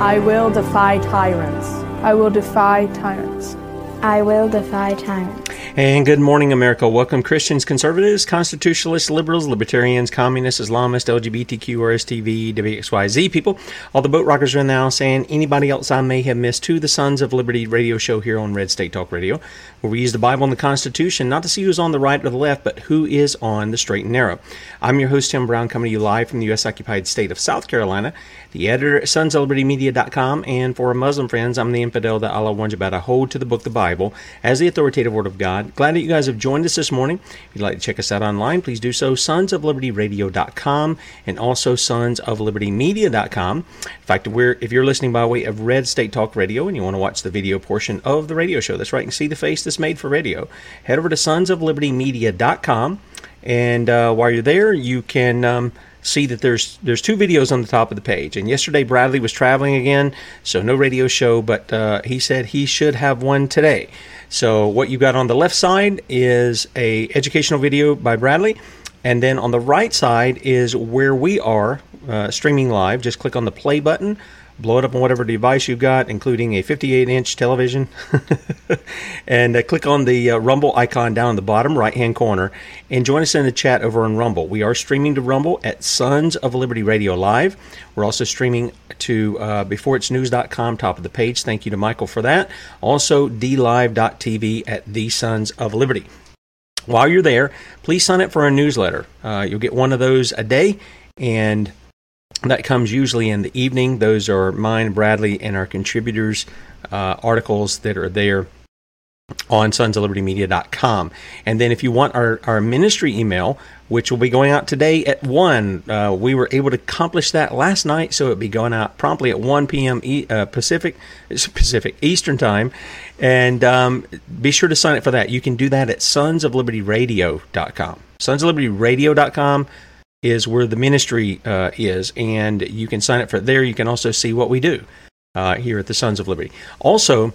I will defy tyrants. I will defy tyrants. I will defy tyrants. And good morning, America. Welcome, Christians, conservatives, constitutionalists, liberals, libertarians, communists, Islamists, LGBTQ, RSTV, WXYZ people, all the boat rockers are in the house, and anybody else I may have missed to the Sons of Liberty radio show here on Red State Talk Radio, where we use the Bible and the Constitution not to see who's on the right or the left, but who is on the straight and narrow. I'm your host, Tim Brown, coming to you live from the U.S. occupied state of South Carolina, the editor at sonsoflibertymedia.com, and for our Muslim friends, I'm the infidel that Allah warns about. I hold to the book, the Bible, as the authoritative word of God. Glad that you guys have joined us this morning. If you'd like to check us out online, please do so. Sons of Liberty Sonsoflibertyradio.com and also Sons of Liberty sonsoflibertymedia.com. In fact, if you're listening by way of Red State Talk Radio and you want to watch the video portion of the radio show, that's right, can see the face that's made for radio. Head over to Sons of Liberty sonsoflibertymedia.com. And uh, while you're there, you can um, see that there's there's two videos on the top of the page. And yesterday Bradley was traveling again, so no radio show, but uh, he said he should have one today. So what you got on the left side is a educational video by Bradley, and then on the right side is where we are uh, streaming live. Just click on the play button. Blow it up on whatever device you've got, including a 58 inch television. and uh, click on the uh, Rumble icon down in the bottom right hand corner and join us in the chat over on Rumble. We are streaming to Rumble at Sons of Liberty Radio Live. We're also streaming to uh, beforeitsnews.com, top of the page. Thank you to Michael for that. Also, dlive.tv at The Sons of Liberty. While you're there, please sign up for our newsletter. Uh, you'll get one of those a day, and that comes usually in the evening. Those are mine, Bradley, and our contributors' uh, articles that are there on sonsoflibertymedia.com. And then if you want our, our ministry email, which will be going out today at 1, uh, we were able to accomplish that last night, so it'll be going out promptly at 1 p.m. E- uh, Pacific, Pacific Eastern Time. And um, be sure to sign up for that. You can do that at sonsoflibertyradio.com. Sonsoflibertyradio.com is where the ministry uh, is, and you can sign up for it there. You can also see what we do uh, here at the Sons of Liberty. Also,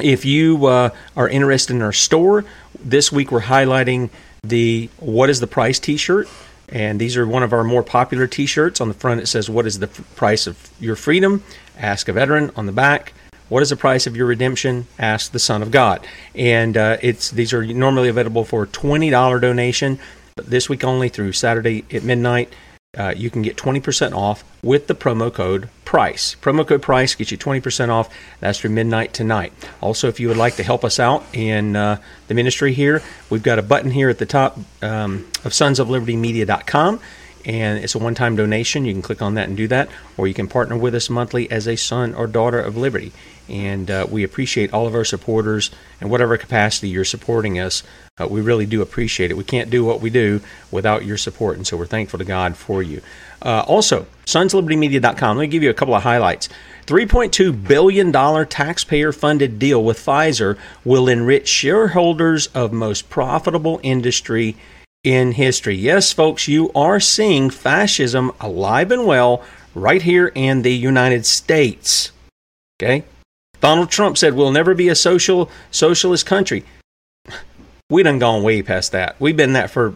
if you uh, are interested in our store, this week we're highlighting the What is the Price t shirt. And these are one of our more popular t shirts. On the front, it says, What is the f- price of your freedom? Ask a veteran. On the back, what is the price of your redemption? Ask the Son of God. And uh, it's these are normally available for a $20 donation, this week only through Saturday at midnight. Uh, you can get 20% off with the promo code PRICE. Promo code PRICE gets you 20% off. That's through midnight tonight. Also, if you would like to help us out in uh, the ministry here, we've got a button here at the top um, of sonsoflibertymedia.com and it's a one time donation. You can click on that and do that, or you can partner with us monthly as a son or daughter of liberty. And uh, we appreciate all of our supporters in whatever capacity you're supporting us. Uh, we really do appreciate it. We can't do what we do without your support, and so we're thankful to God for you. Uh, also, sonslibertymedia.com. Let me give you a couple of highlights. $3.2 billion taxpayer funded deal with Pfizer will enrich shareholders of most profitable industry in history. Yes, folks, you are seeing fascism alive and well right here in the United States. Okay? Donald Trump said we'll never be a social socialist country. We done gone way past that. We've been that for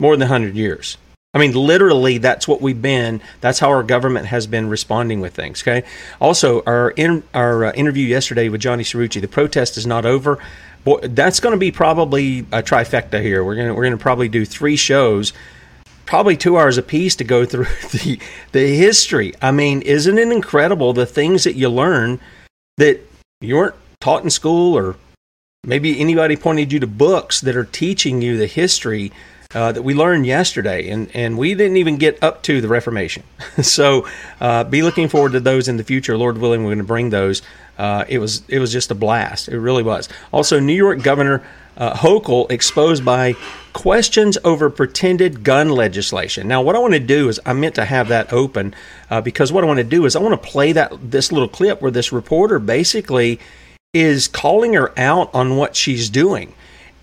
more than 100 years. I mean, literally, that's what we've been. That's how our government has been responding with things. Okay. Also, our in, our uh, interview yesterday with Johnny Cirucci, the protest is not over. Boy, that's going to be probably a trifecta here. We're gonna we're gonna probably do three shows, probably two hours apiece to go through the the history. I mean, isn't it incredible the things that you learn that you weren't taught in school, or maybe anybody pointed you to books that are teaching you the history uh, that we learned yesterday, and, and we didn't even get up to the Reformation. so uh, be looking forward to those in the future. Lord willing, we're going to bring those. Uh, it was it was just a blast. It really was. Also, New York Governor uh, Hochul exposed by questions over pretended gun legislation. Now, what I want to do is I meant to have that open uh, because what I want to do is I want to play that this little clip where this reporter basically is calling her out on what she's doing,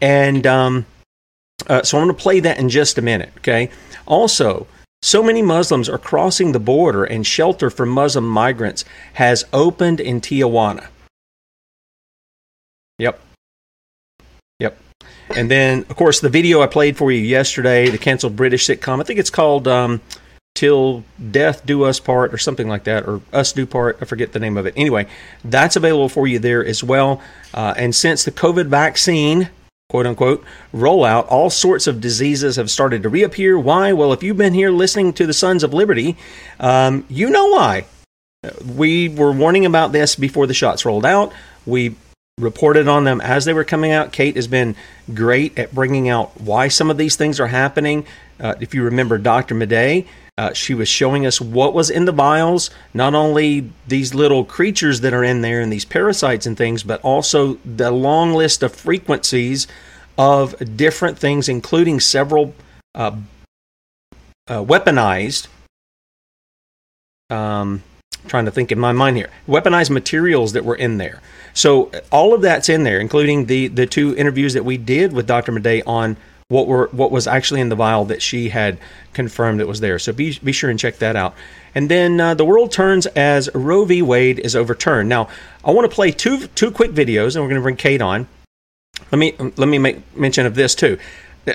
and um, uh, so I'm going to play that in just a minute. Okay. Also, so many Muslims are crossing the border, and shelter for Muslim migrants has opened in Tijuana. Yep. Yep. And then, of course, the video I played for you yesterday, the canceled British sitcom, I think it's called um, Till Death Do Us Part or something like that, or Us Do Part. I forget the name of it. Anyway, that's available for you there as well. Uh, and since the COVID vaccine quote unquote rollout, all sorts of diseases have started to reappear. Why? Well, if you've been here listening to the Sons of Liberty, um, you know why. We were warning about this before the shots rolled out. We reported on them as they were coming out. Kate has been great at bringing out why some of these things are happening. Uh, if you remember Dr. Madej, uh, she was showing us what was in the vials, not only these little creatures that are in there and these parasites and things, but also the long list of frequencies of different things, including several uh, uh, weaponized. Um, trying to think in my mind here, weaponized materials that were in there. So all of that's in there, including the the two interviews that we did with Dr. Madej on what were what was actually in the vial that she had confirmed it was there. So be be sure and check that out. And then uh, the world turns as Roe v. Wade is overturned. Now I want to play two two quick videos, and we're going to bring Kate on. Let me let me make mention of this too.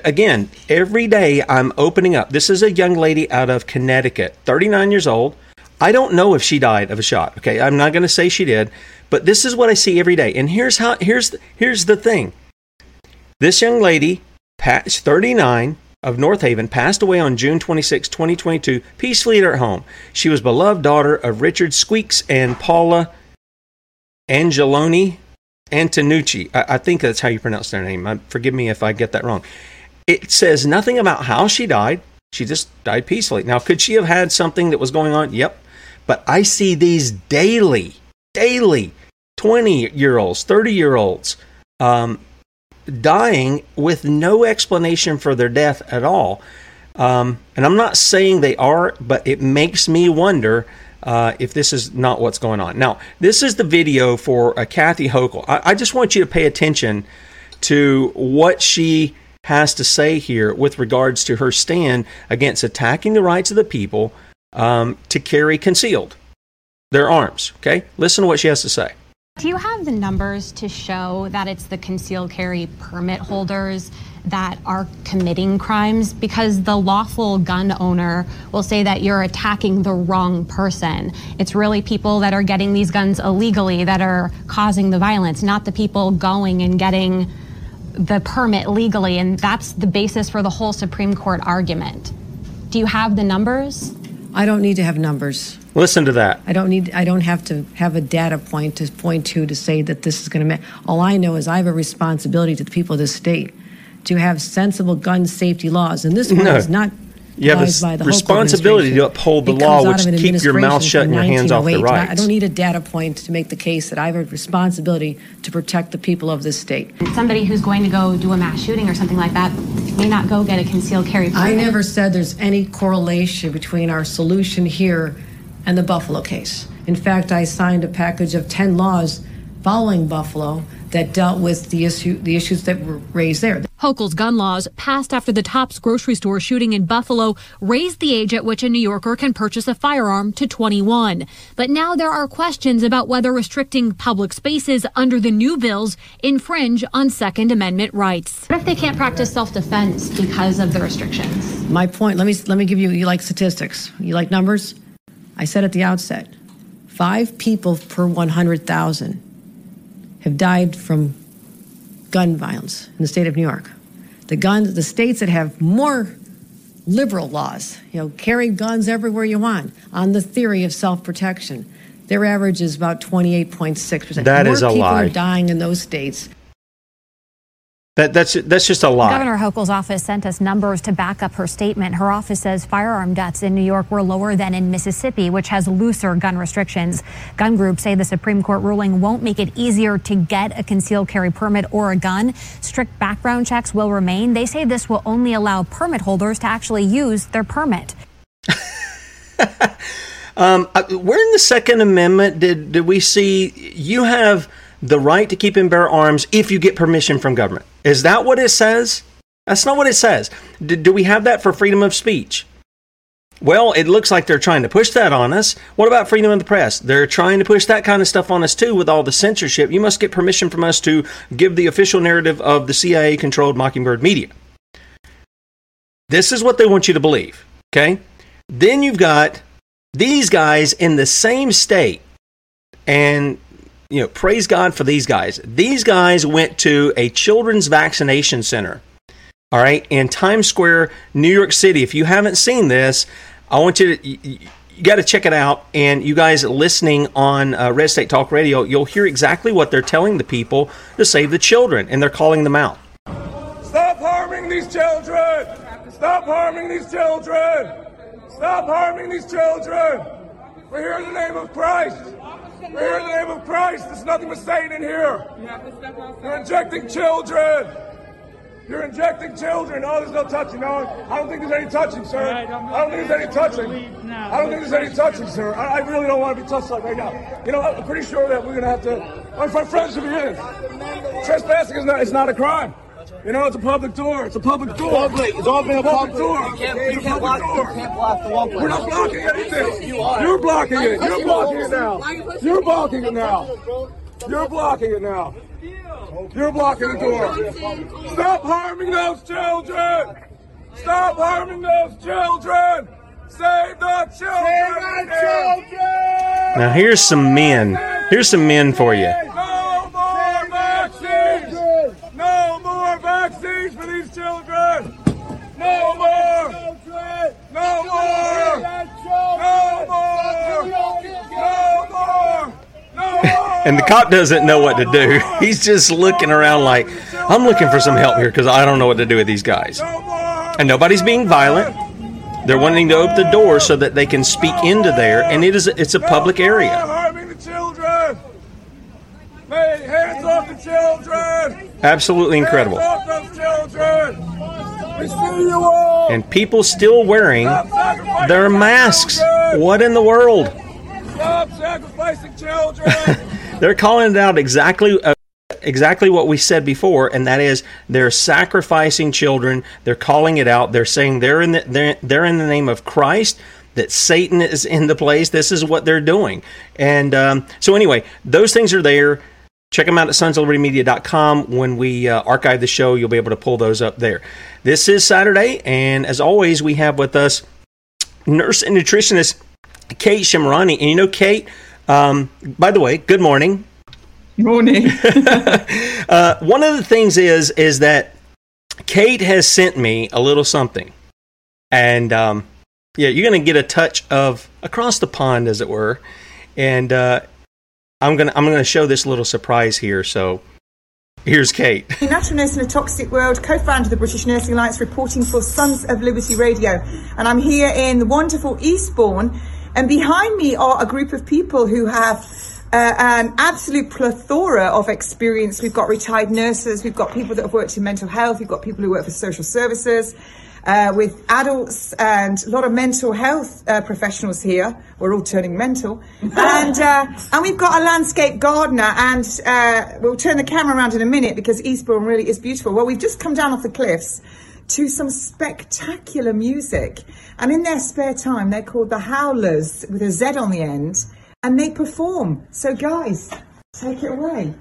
Again, every day I'm opening up. This is a young lady out of Connecticut, 39 years old. I don't know if she died of a shot. Okay, I'm not going to say she did, but this is what I see every day. And here's how here's here's the thing. This young lady 39 of North Haven, passed away on June 26, 2022, peacefully at her home. She was beloved daughter of Richard Squeaks and Paula Angeloni Antonucci. I, I think that's how you pronounce their name. I, forgive me if I get that wrong. It says nothing about how she died. She just died peacefully. Now, could she have had something that was going on? Yep. But I see these daily, daily 20 year olds, 30 year olds, um, dying with no explanation for their death at all. Um, and I'm not saying they are, but it makes me wonder uh, if this is not what's going on. Now, this is the video for uh, Kathy Hochul. I, I just want you to pay attention to what she has to say here with regards to her stand against attacking the rights of the people um, to carry concealed their arms. Okay, listen to what she has to say. Do you have the numbers to show that it's the concealed carry permit holders that are committing crimes? Because the lawful gun owner will say that you're attacking the wrong person. It's really people that are getting these guns illegally that are causing the violence, not the people going and getting the permit legally. And that's the basis for the whole Supreme Court argument. Do you have the numbers? I don't need to have numbers. Listen to that. I don't need. I don't have to have a data point to point to to say that this is going to. All I know is I have a responsibility to the people of this state to have sensible gun safety laws, and this one No. is not. You have a by the responsibility to uphold the It law, which of keep your mouth shut and your hands off the 1908. I- I don't need a data point to make the case that I have a responsibility to protect the people of this state. Somebody who's going to go do a mass shooting or something like that may not go get a concealed carry permit. I never said there's any correlation between our solution here and the Buffalo case. In fact, I signed a package of 10 laws following Buffalo that dealt with the issue the issues that were raised there. Hochul's gun laws, passed after the Tops grocery store shooting in Buffalo, raised the age at which a New Yorker can purchase a firearm to 21. But now there are questions about whether restricting public spaces under the new bills infringe on Second Amendment rights. What if they can't practice self-defense because of the restrictions? My point, let me let me give you you like statistics. You like numbers? I said at the outset, 5 people per 100,000 have died from gun violence in the state of New York. The gun the states that have more liberal laws, you know, carry guns everywhere you want on the theory of self-protection. Their average is about 28.6%. That More is a people lie. are dying in those states That, that's that's just a lie. Governor Hochul's office sent us numbers to back up her statement. Her office says firearm deaths in New York were lower than in Mississippi, which has looser gun restrictions. Gun groups say the Supreme Court ruling won't make it easier to get a concealed carry permit or a gun. Strict background checks will remain. They say this will only allow permit holders to actually use their permit. Um, uh, where in the Second Amendment did did we see you have the right to keep and bear arms if you get permission from government? Is that what it says? That's not what it says. Do, do we have that for freedom of speech? Well, it looks like they're trying to push that on us. What about freedom of the press? They're trying to push that kind of stuff on us too with all the censorship. You must get permission from us to give the official narrative of the CIA controlled Mockingbird media. This is what they want you to believe. Okay? Then you've got these guys in the same state and you know praise god for these guys these guys went to a children's vaccination center all right in times square new york city if you haven't seen this i want you to you, you got to check it out and you guys listening on uh, red state talk radio you'll hear exactly what they're telling the people to save the children and they're calling them out Stop harming these children! Stop harming these children! Stop harming these children! We're here in the name of Christ! We're in the name of Christ! There's nothing but Satan in here! You're injecting children! You're injecting children! Oh, there's no touching. No, I don't think there's any touching, sir. I don't think there's any touching. I don't think there's any touching, sir. I, I really don't want to be touched like right now. You know, I'm pretty sure that we're going to have to. My my friends should be in. Trespassing is not, it's not a crime. You know, it's a public door. It's a public door. Public. It's all been a public public- door. You can't- you can't public block- door. you can't block the walkway. We're not blocking anything. You are. You're blocking it. You're blocking it now. You're blocking it now. You're blocking it now. You're blocking the door. Stop harming those children. Stop harming those children. Save the children. Save the children. now here's some men here's some men for you No more vaccines! No more vaccines for these children! No more! No more! No more! No more! No more! and the cop doesn't know what to do. He's just looking around like, I'm looking for some help here because I don't know what to do with these guys. And nobody's being violent. They're wanting to open the door so that they can speak into there, and it is it's a public area. Children! Hey, hands off the children! Absolutely incredible. Hands off those children! We see you all! And people still wearing their masks. What in the world? Stop sacrificing children! They're calling it out exactly uh, exactly what we said before, and that is they're sacrificing children. They're calling it out. They're saying they're in the they're, they're in the name of Christ. that Satan is in the place, this is what they're doing. And um, so, anyway, those things are there. Check them out at sonsoflibertymedia.com. When we uh, archive the show, you'll be able to pull those up there. This is Saturday, and as always, we have with us nurse and nutritionist Kate Shemirani. And you know, Kate, um, by the way, good morning. Morning. uh, one of the things is is that Kate has sent me a little something, and um, yeah, you're going to get a touch of across the pond, as it were, and uh, I'm gonna I'm gonna show this little surprise here. So here's Kate. Natural Nurse in a Toxic World, co-founder of the British Nursing Alliance, reporting for Sons of Liberty Radio, and I'm here in the wonderful Eastbourne, and behind me are a group of people who have. Uh, an absolute plethora of experience. We've got retired nurses, we've got people that have worked in mental health, we've got people who work for social services, uh, with adults and a lot of mental health uh, professionals here. We're all turning mental, and uh, and we've got a landscape gardener, and uh, we'll turn the camera around in a minute because Eastbourne really is beautiful. Well, we've just come down off the cliffs to some spectacular music, and in their spare time, they're called the Howlers with a Z on the end, and they perform. So, guys, take it away.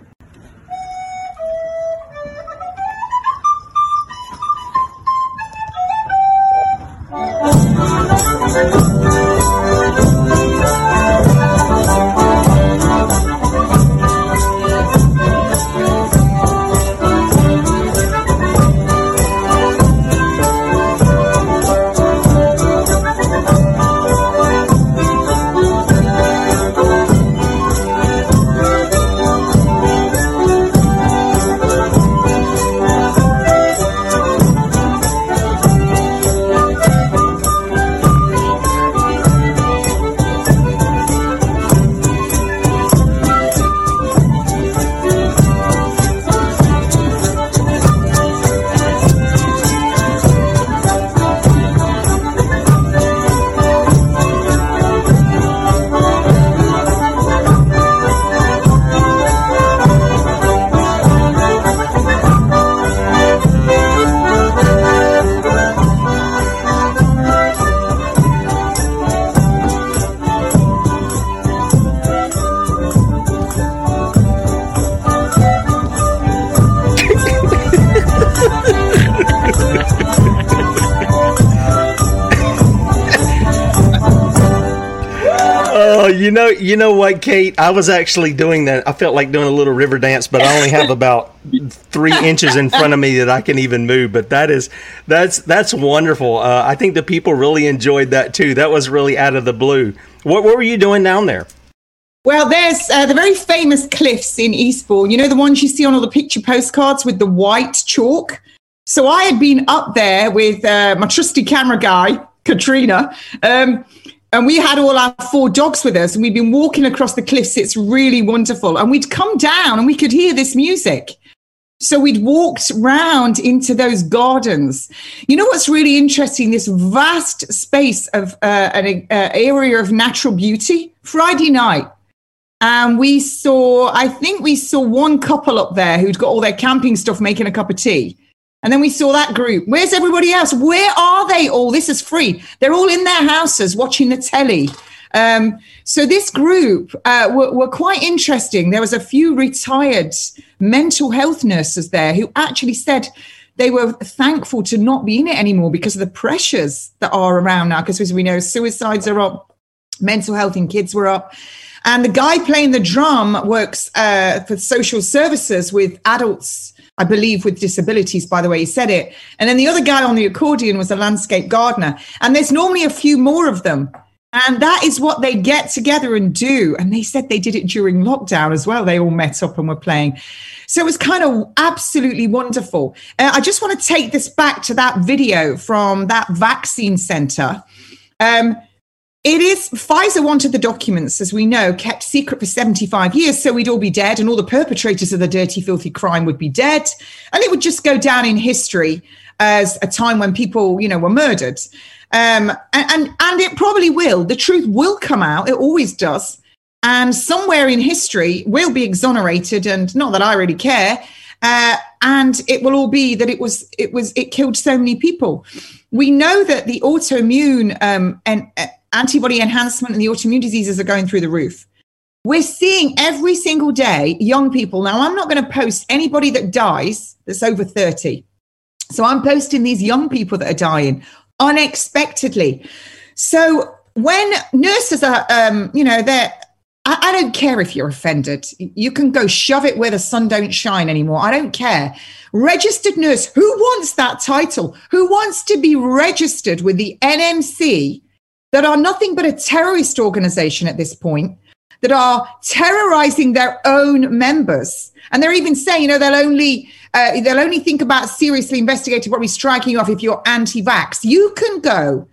You know, you know what, Kate? I was actually doing that. I felt like doing a little river dance, but I only have about three inches in front of me that I can even move. But that is that's that's wonderful. Uh, I think the people really enjoyed that too. That was really out of the blue. What, what were you doing down there? Well, there's uh, the very famous cliffs in Eastbourne. You know the ones you see on all the picture postcards with the white chalk. So I had been up there with uh, my trusty camera guy, Katrina. Um, and we had all our four dogs with us and we'd been walking across the cliffs. It's really wonderful. And we'd come down and we could hear this music. So we'd walked round into those gardens. You know what's really interesting? This vast space of uh, an uh, area of natural beauty? Friday night. And we saw i think we saw one couple up there who'd got all their camping stuff making a cup of tea and then we saw that group. Where's everybody else? Where are they all? This is free. They're all in their houses watching the telly. Um, so this group uh, were, were, quite interesting. There was a few retired mental health nurses there who actually said they were thankful to not be in it anymore because of the pressures that are around now. Because as we know, suicides are up, mental health in kids were up. And the guy playing the drum works uh, for social services with adults I believe, with disabilities, by the way he said it. And then the other guy on the accordion was a landscape gardener. And there's normally a few more of them. And that is what they get together and do. And they said they did it during lockdown as well. They all met up and were playing. So it was kind of absolutely wonderful. Uh, I just want to take this back to that video from that vaccine center. Um, it is Pfizer wanted the documents, as we know, kept secret for 75 years, so we'd all be dead, and all the perpetrators of the dirty, filthy crime would be dead, and it would just go down in history as a time when people, you know, were murdered. Um, and, and and it probably will. The truth will come out. It always does. And somewhere in history, we'll be exonerated. And not that I really care. Uh, and it will all be that it was it was it killed so many people. We know that the autoimmune um, and antibody enhancement and the autoimmune diseases are going through the roof. We're seeing every single day young people. Now, I'm not going to post anybody that dies that's over 30. So I'm posting these young people that are dying unexpectedly. So when nurses are, um, you know, they're, I, I don't care if you're offended. You can go shove it where the sun don't shine anymore. I don't care. Registered nurse, who wants that title? Who wants to be registered with the NMC that are nothing but a terrorist organization at this point? That are terrorizing their own members, and they're even saying, you know, they'll only uh, they'll only think about seriously investigating, what we're striking you off if you're anti-vax. You can go,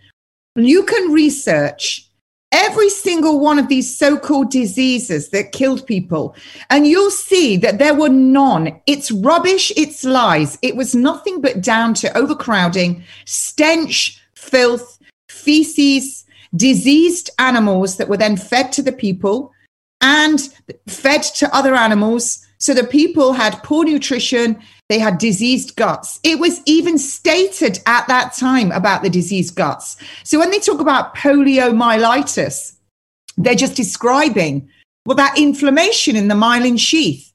you can research every single one of these so-called diseases that killed people and you'll see that there were none it's rubbish it's lies it was nothing but down to overcrowding stench filth feces diseased animals that were then fed to the people and fed to other animals so the people had poor nutrition they had diseased guts. It was even stated at that time about the diseased guts. So when they talk about poliomyelitis, they're just describing well that inflammation in the myelin sheath.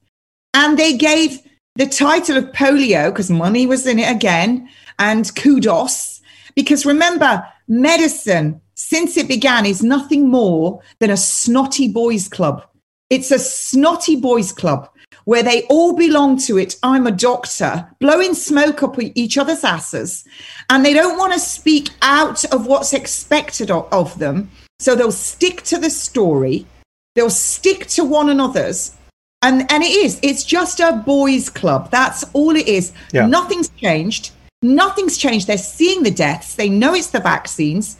And they gave the title of polio because money was in it again and kudos because remember medicine since it began is nothing more than a snotty boys club. It's a snotty boys club where they all belong to it. I'm a doctor, blowing smoke up each other's asses, and they don't want to speak out of what's expected of, of them. So they'll stick to the story, they'll stick to one another's. And, and it is, it's just a boys' club. That's all it is. Yeah. Nothing's changed. Nothing's changed. They're seeing the deaths. They know it's the vaccines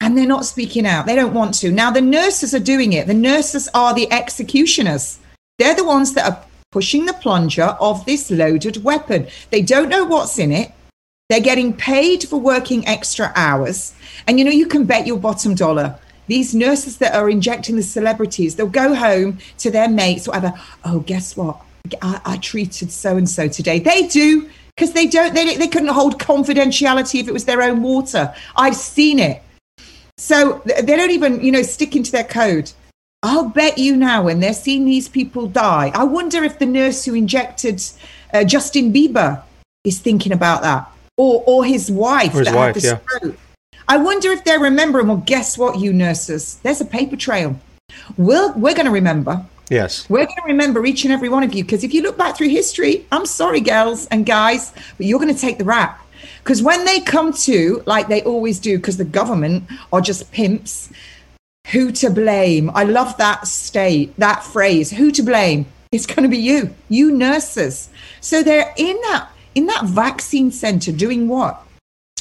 and they're not speaking out. They don't want to. Now, the nurses are doing it. The nurses are the executioners. They're the ones that are pushing the plunger of this loaded weapon. They don't know what's in it. They're getting paid for working extra hours. And you know, you can bet your bottom dollar. These nurses that are injecting the celebrities, they'll go home to their mates, whatever. Oh, guess what? I, I treated so and so today. They do because they don't. They, they couldn't hold confidentiality if it was their own water. I've seen it. So they don't even, you know, stick into their code. I'll bet you now, when they're seeing these people die, I wonder if the nurse who injected uh, Justin Bieber is thinking about that, or or his wife or his that wife, had the yeah. stroke. I wonder if they're remembering. Well, guess what, you nurses? There's a paper trail. We'll, we're going to remember. Yes. We're going to remember each and every one of you because if you look back through history, I'm sorry, girls and guys, but you're going to take the rap. Because when they come to, like they always do, because the government are just pimps, who to blame? I love that state, that phrase, who to blame? It's going to be you, you nurses. So they're in that in that vaccine center doing what?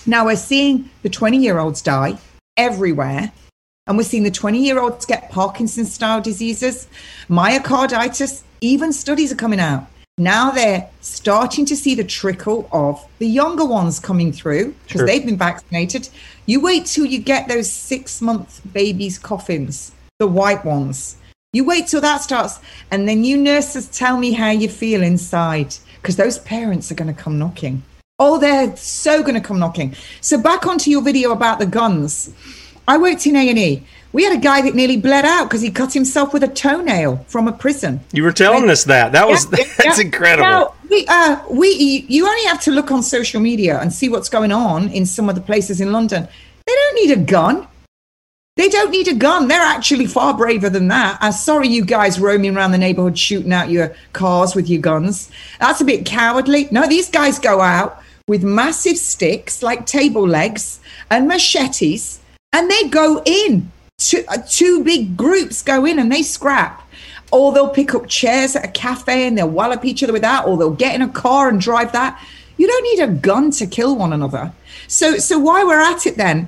Now we're seeing the 20 year olds die everywhere. And we're seeing the 20 year olds get Parkinson's style diseases, myocarditis, even studies are coming out. Now they're starting to see the trickle of the younger ones coming through because Sure. they've been vaccinated. You wait till you get those six month babies' coffins, the white ones. You wait till that starts, and then you nurses tell me how you feel inside because those parents are going to come knocking. Oh, they're so going to come knocking. So back onto your video about the guns. I worked in A and E. We had a guy that nearly bled out because he cut himself with a toenail from a prison. You were telling us that. That was Yeah, that's yeah. incredible. Now, we, uh, we, you only have to look on social media and see what's going on in some of the places in London. They don't need a gun. They don't need a gun. They're actually far braver than that. I'm sorry, you guys roaming around the neighborhood shooting out your cars with your guns. That's a bit cowardly. No, these guys go out with massive sticks like table legs and machetes, and they go in. Two, uh, two big groups go in and they scrap. Or they'll pick up chairs at a cafe and they'll wallop each other with that, or they'll get in a car and drive that. You don't need a gun to kill one another. So, so why we're at it then?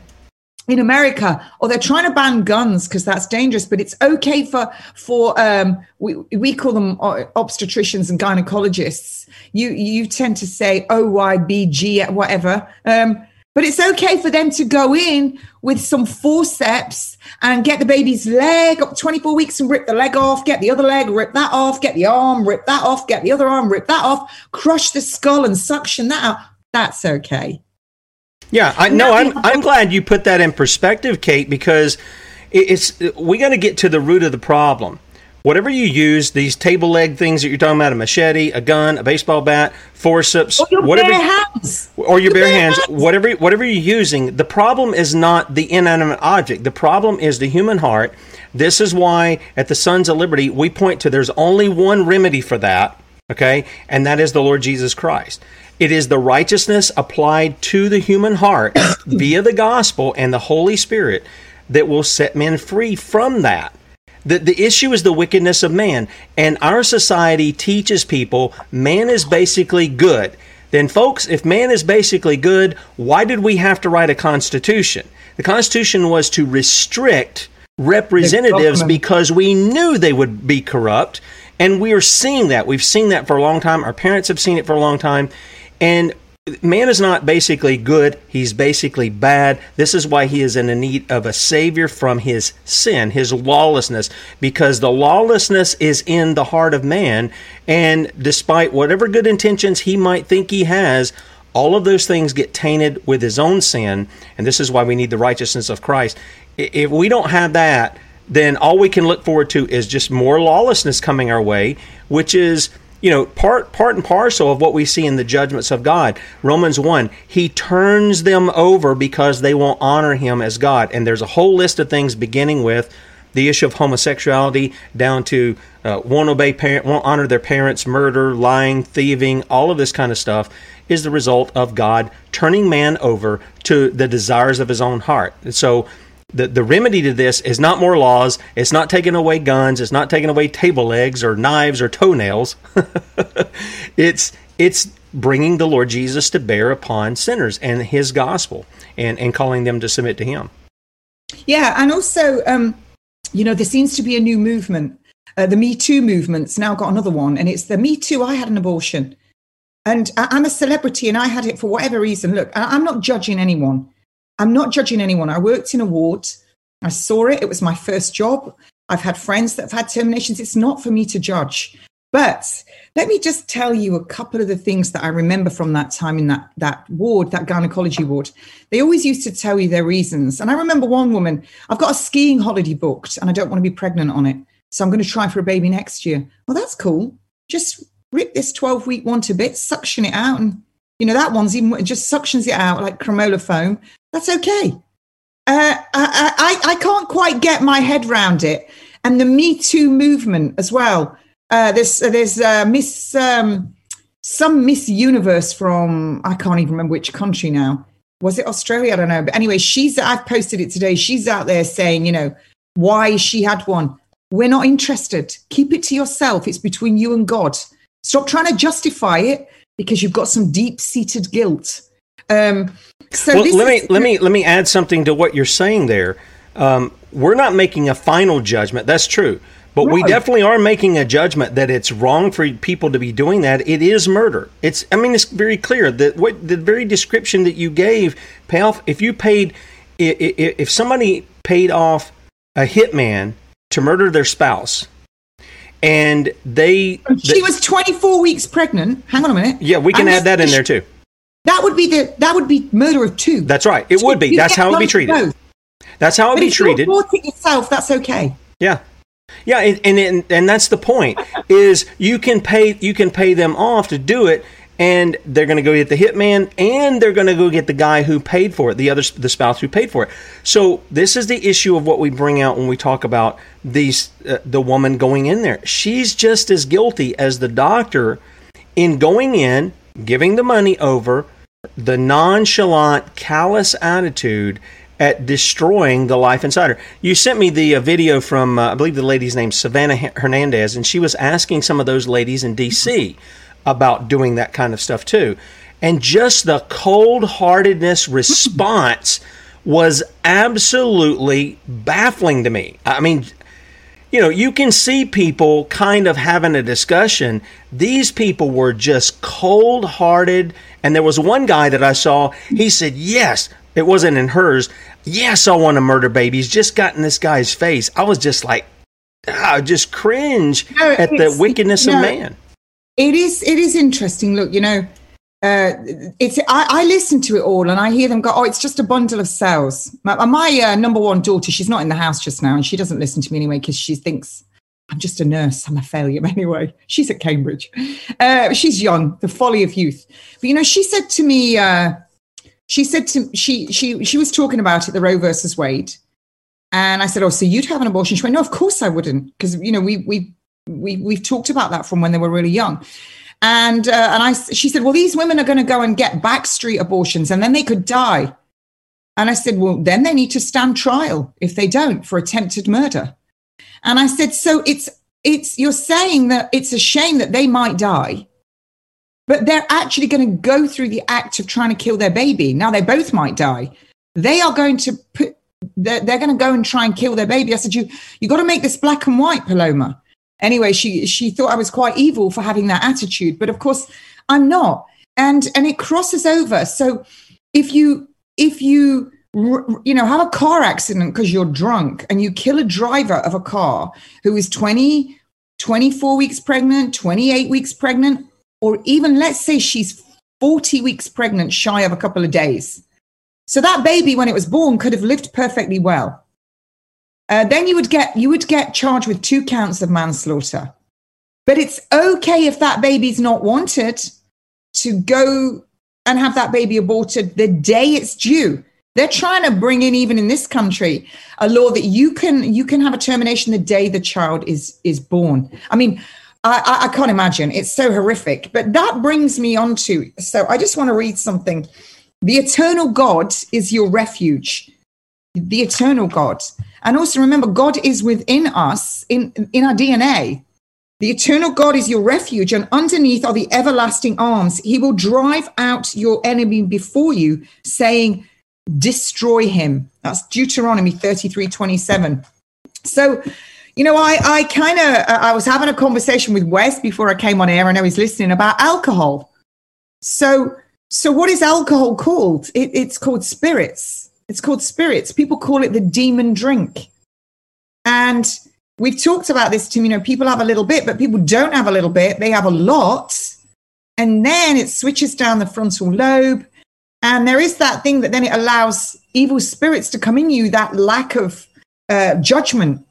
in America, or they're trying to ban guns because that's dangerous, but it's okay for for um, we we call them obstetricians and gynecologists. You you tend to say OYBG whatever, um, but it's okay for them to go in with some forceps and get the baby's leg up 24 weeks and rip the leg off, get the other leg, rip that off, get the arm, rip that off, get the other arm, rip that off, crush the skull and suction that out. That's okay. Yeah, I know. I'm I'm glad you put that in perspective, Kate, because it's we got to get to the root of the problem. Whatever you use, these table leg things that you're talking about, a machete, a gun, a baseball bat, forceps, or your whatever, bare hands, or your, your bare, bare hands, hands, whatever, whatever you're using. The problem is not the inanimate object. The problem is the human heart. This is why at the Sons of Liberty we point to there's only one remedy for that, okay, and that is the Lord Jesus Christ. It is the righteousness applied to the human heart via the gospel and the Holy Spirit that will set men free from that. The, the issue is the wickedness of man. And our society teaches people man is basically good. Then, folks, if man is basically good, why did we have to write a constitution? The constitution was to restrict representatives because we knew they would be corrupt. And we are seeing that. We've seen that for a long time. Our parents have seen it for a long time. And man is not basically good, he's basically bad. This is why he is in the need of a savior from his sin, his lawlessness, because the lawlessness is in the heart of man. And despite whatever good intentions he might think he has, all of those things get tainted with his own sin. And this is why we need the righteousness of Christ. If we don't have that, then all we can look forward to is just more lawlessness coming our way, which is you know, part part and parcel of what we see in the judgments of God. Romans 1, he turns them over because they won't honor him as God. And there's a whole list of things beginning with the issue of homosexuality down to uh, won't obey parent, won't honor their parents, murder, lying, thieving, all of this kind of stuff is the result of God turning man over to the desires of his own heart. So the, the remedy to this is not more laws. It's not taking away guns. It's not taking away table legs or knives or toenails. it's it's bringing the Lord Jesus to bear upon sinners and His gospel and and calling them to submit to Him. Yeah, and also, um, you know, there seems to be a new movement. Uh, the Me Too movement's now got another one, and it's the Me Too. I had an abortion, and I'm a celebrity, and I had it for whatever reason. Look, I'm not judging anyone. I'm not judging anyone. I worked in a ward. I saw it. It was my first job. I've had friends that have had terminations. It's not for me to judge. But let me just tell you a couple of the things that I remember from that time in that, that ward, that gynecology ward. They always used to tell you their reasons. And I remember one woman, I've got a skiing holiday booked and I don't want to be pregnant on it. So I'm going to try for a baby next year. Well, that's cool. Just rip this 12 week one to bits, suction it out. And, you know, that one's even just suctions it out like Creamola Foam. That's okay. Uh, I, I, I can't quite get my head round it. And the Me Too movement as well. Uh, there's uh, there's uh, Miss um, some Miss Universe from I can't even remember which country now. Was it Australia? I don't know. But anyway, she's I've posted it today. She's out there saying, you know, why she had one. We're not interested. Keep it to yourself. It's between you and God. Stop trying to justify it because you've got some deep seated guilt. Um, so well, let me let me let me add something to what you're saying there. Um, we're not making a final judgment. That's true. But we definitely are making a judgment that it's wrong for people to be doing that. It is murder. It's I mean it's very clear that what the very description that you gave, Pal, if you paid if somebody paid off a hitman to murder their spouse and they she they, was 24 weeks pregnant. Hang on a minute. Yeah, we can add that in there too. That would be the that would be murder of two. That's right. It so would be. That's how it would be treated. That's how it would be treated. You're it yourself. That's okay. Yeah. Yeah, and, and and that's the point is you can pay you can pay them off to do it, and they're going to go get the hitman, and they're going to go get the guy who paid for it, the other the spouse who paid for it. So this is the issue of what we bring out when we talk about these uh, the woman going in there. She's just as guilty as the doctor in going in, giving the money over, the nonchalant, callous attitude at destroying the life inside her. You sent me the uh, video from, uh, I believe the lady's name Savannah Hernandez, and she was asking some of those ladies in D.C. about doing that kind of stuff too. And just the cold heartedness response was absolutely baffling to me. I mean, you know, you can see people kind of having a discussion. These people were just cold hearted. And there was one guy that I saw, he said, Yes, it wasn't in hers. Yes, I want to murder babies. Just got in this guy's face. I was just like, ah, just cringe no, at the wickedness no, of man. It is, it is interesting. Look, you know, uh, it's I, I, listen to it all and I hear them go, oh, it's just a bundle of cells. My, my uh, number one daughter, she's not in the house just now, and she doesn't listen to me anyway because she thinks I'm just a nurse. I'm a failure anyway. She's at Cambridge. Uh, she's young, the folly of youth. But you know, she said to me, uh, she said to she she she was talking about it, the Roe versus Wade, and I said, oh, so you'd have an abortion? She went, no, of course I wouldn't, because you know we we we we've talked about that from when they were really young. And uh, and I she said, well, these women are going to go and get backstreet abortions, and then they could die. And I said, well, then they need to stand trial if they don't for attempted murder. And I said, so it's it's you're saying that it's a shame that they might die, but they're actually going to go through the act of trying to kill their baby. Now they both might die. They are going to put they're, they're going to go and try and kill their baby. I said, you you got to make this black and white, Paloma. Anyway, she she thought I was quite evil for having that attitude, but of course I'm not. And and it crosses over. So if you if you you know, have a car accident because you're drunk and you kill a driver of a car who is 20, 24 weeks pregnant, 28 weeks pregnant, or even let's say she's 40 weeks pregnant, shy of a couple of days. So that baby, when it was born, could have lived perfectly well. Uh, then you would get you would get charged with two counts of manslaughter. But it's okay if that baby's not wanted to go and have that baby aborted the day it's due. They're trying to bring in, even in this country, a law that you can you can have a termination the day the child is is born. I mean, I, I can't imagine. It's so horrific. But that brings me on to so I just want to read something. The eternal God is your refuge. The eternal God. And also remember, God is within us in, in our DNA. The eternal God is your refuge, and underneath are the everlasting arms. He will drive out your enemy before you, saying, destroy him. That's Deuteronomy 33 27. So, you know, I, I kind of, I was having a conversation with Wes before I came on air. I know he's listening about alcohol. So, so what is alcohol called? It, it's called spirits. It's called spirits. People call it the demon drink. And we've talked about this, Tim. You know, people have a little bit, but people don't have a little bit. They have a lot. And then it switches down the frontal lobe and there is that thing that then it allows evil spirits to come in you, that lack of uh, judgment.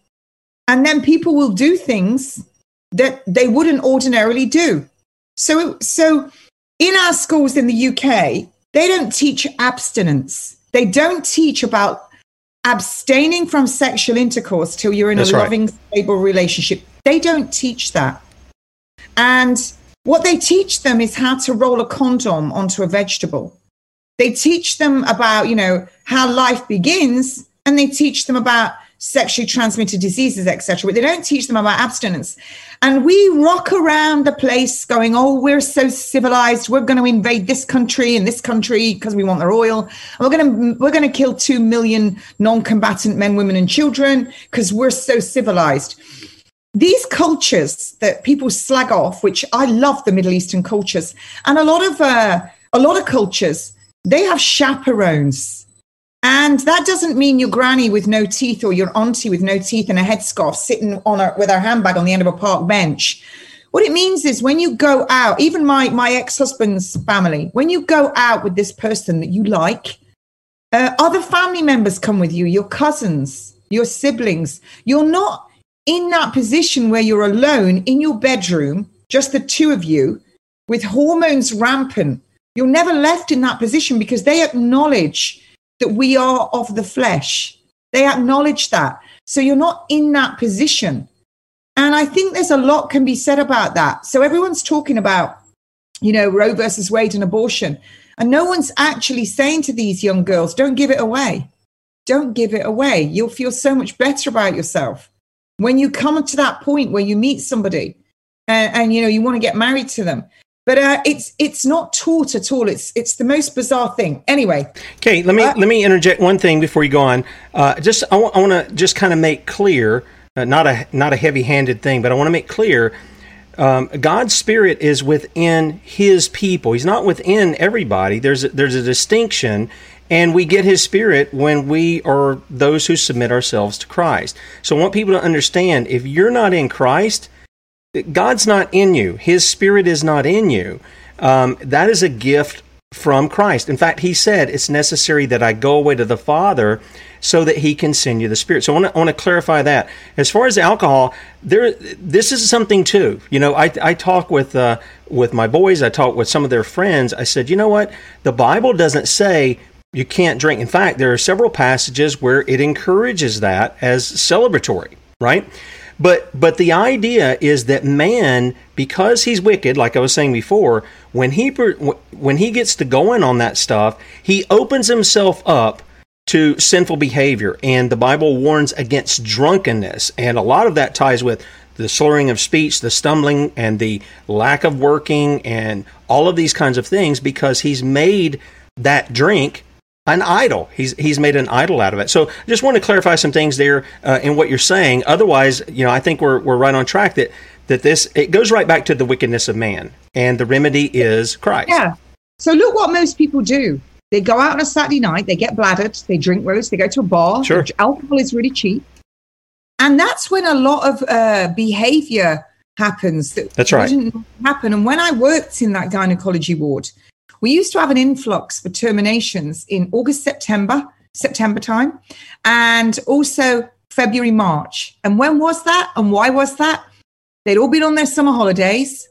And then people will do things that they wouldn't ordinarily do. So, so in our schools in the UK, they don't teach abstinence. They don't teach about abstaining from sexual intercourse till you're in That's a loving, stable relationship. They don't teach that. And what they teach them is how to roll a condom onto a vegetable. They teach them about, you know, how life begins and they teach them about sexually transmitted diseases, etc. But they don't teach them about abstinence. And we rock around the place going, oh, we're so civilized. We're going to invade this country and this country because we want their oil. And we're going to, we're going to kill 2 million non-combatant men, women and children because we're so civilized. These cultures that people slag off, which I love the Middle Eastern cultures and a lot of, uh, a lot of cultures they have chaperones. And that doesn't mean your granny with no teeth or your auntie with no teeth and a headscarf sitting on her with her handbag on the end of a park bench. What it means is when you go out, even my, my ex husband's family, when you go out with this person that you like, uh, other family members come with you, your cousins, your siblings. You're not in that position where you're alone in your bedroom, just the two of you, with hormones rampant you're never left in that position because they acknowledge that we are of the flesh. They acknowledge that. So you're not in that position. And I think there's a lot can be said about that. So everyone's talking about, you know, Roe versus Wade and abortion. And no one's actually saying to these young girls, don't give it away. Don't give it away. You'll feel so much better about yourself. When you come to that point where you meet somebody and, and you know, you want to get married to them, but uh, it's it's not taught at all. It's it's the most bizarre thing. Anyway, okay. Let me uh, let me interject one thing before you go on. Uh, just I, w- I want to just kind of make clear, uh, not a not a heavy handed thing, but I want to make clear. Um, God's spirit is within His people. He's not within everybody. There's a, there's a distinction, and we get His spirit when we are those who submit ourselves to Christ. So I want people to understand: if you're not in Christ, God's not in you. His spirit is not in you. um, that is a gift from Christ. In fact, he said it's necessary that I go away to the Father so that he can send you the Spirit. So I want to, clarify that. As far as alcohol, there this is something too. You know, I, I talk with uh, with my boys, I talk with some of their friends. I said, you know what? The Bible doesn't say you can't drink. In fact, there are several passages where it encourages that as celebratory, right? But but the idea is that man, because he's wicked, like I was saying before, when he when he gets to going on that stuff, he opens himself up to sinful behavior, and the Bible warns against drunkenness, and a lot of that ties with the slurring of speech, the stumbling, and the lack of working, and all of these kinds of things, because he's made that drink an idol. He's he's made an idol out of it. So just want to clarify some things there uh, in what you're saying. Otherwise, you know, I think we're we're right on track that that this it goes right back to the wickedness of man, and the remedy is Christ. Yeah. So look what most people do. They go out on a Saturday night, they get bladdered, they drink roast, they go to a bar. Sure. Alcohol is really cheap, and that's when a lot of uh, behavior happens that that's right happen. And when I worked in that gynecology ward, we used to have an influx for terminations in August, September, September time, and also February, March. And when was that? And why was that? They'd all been on their summer holidays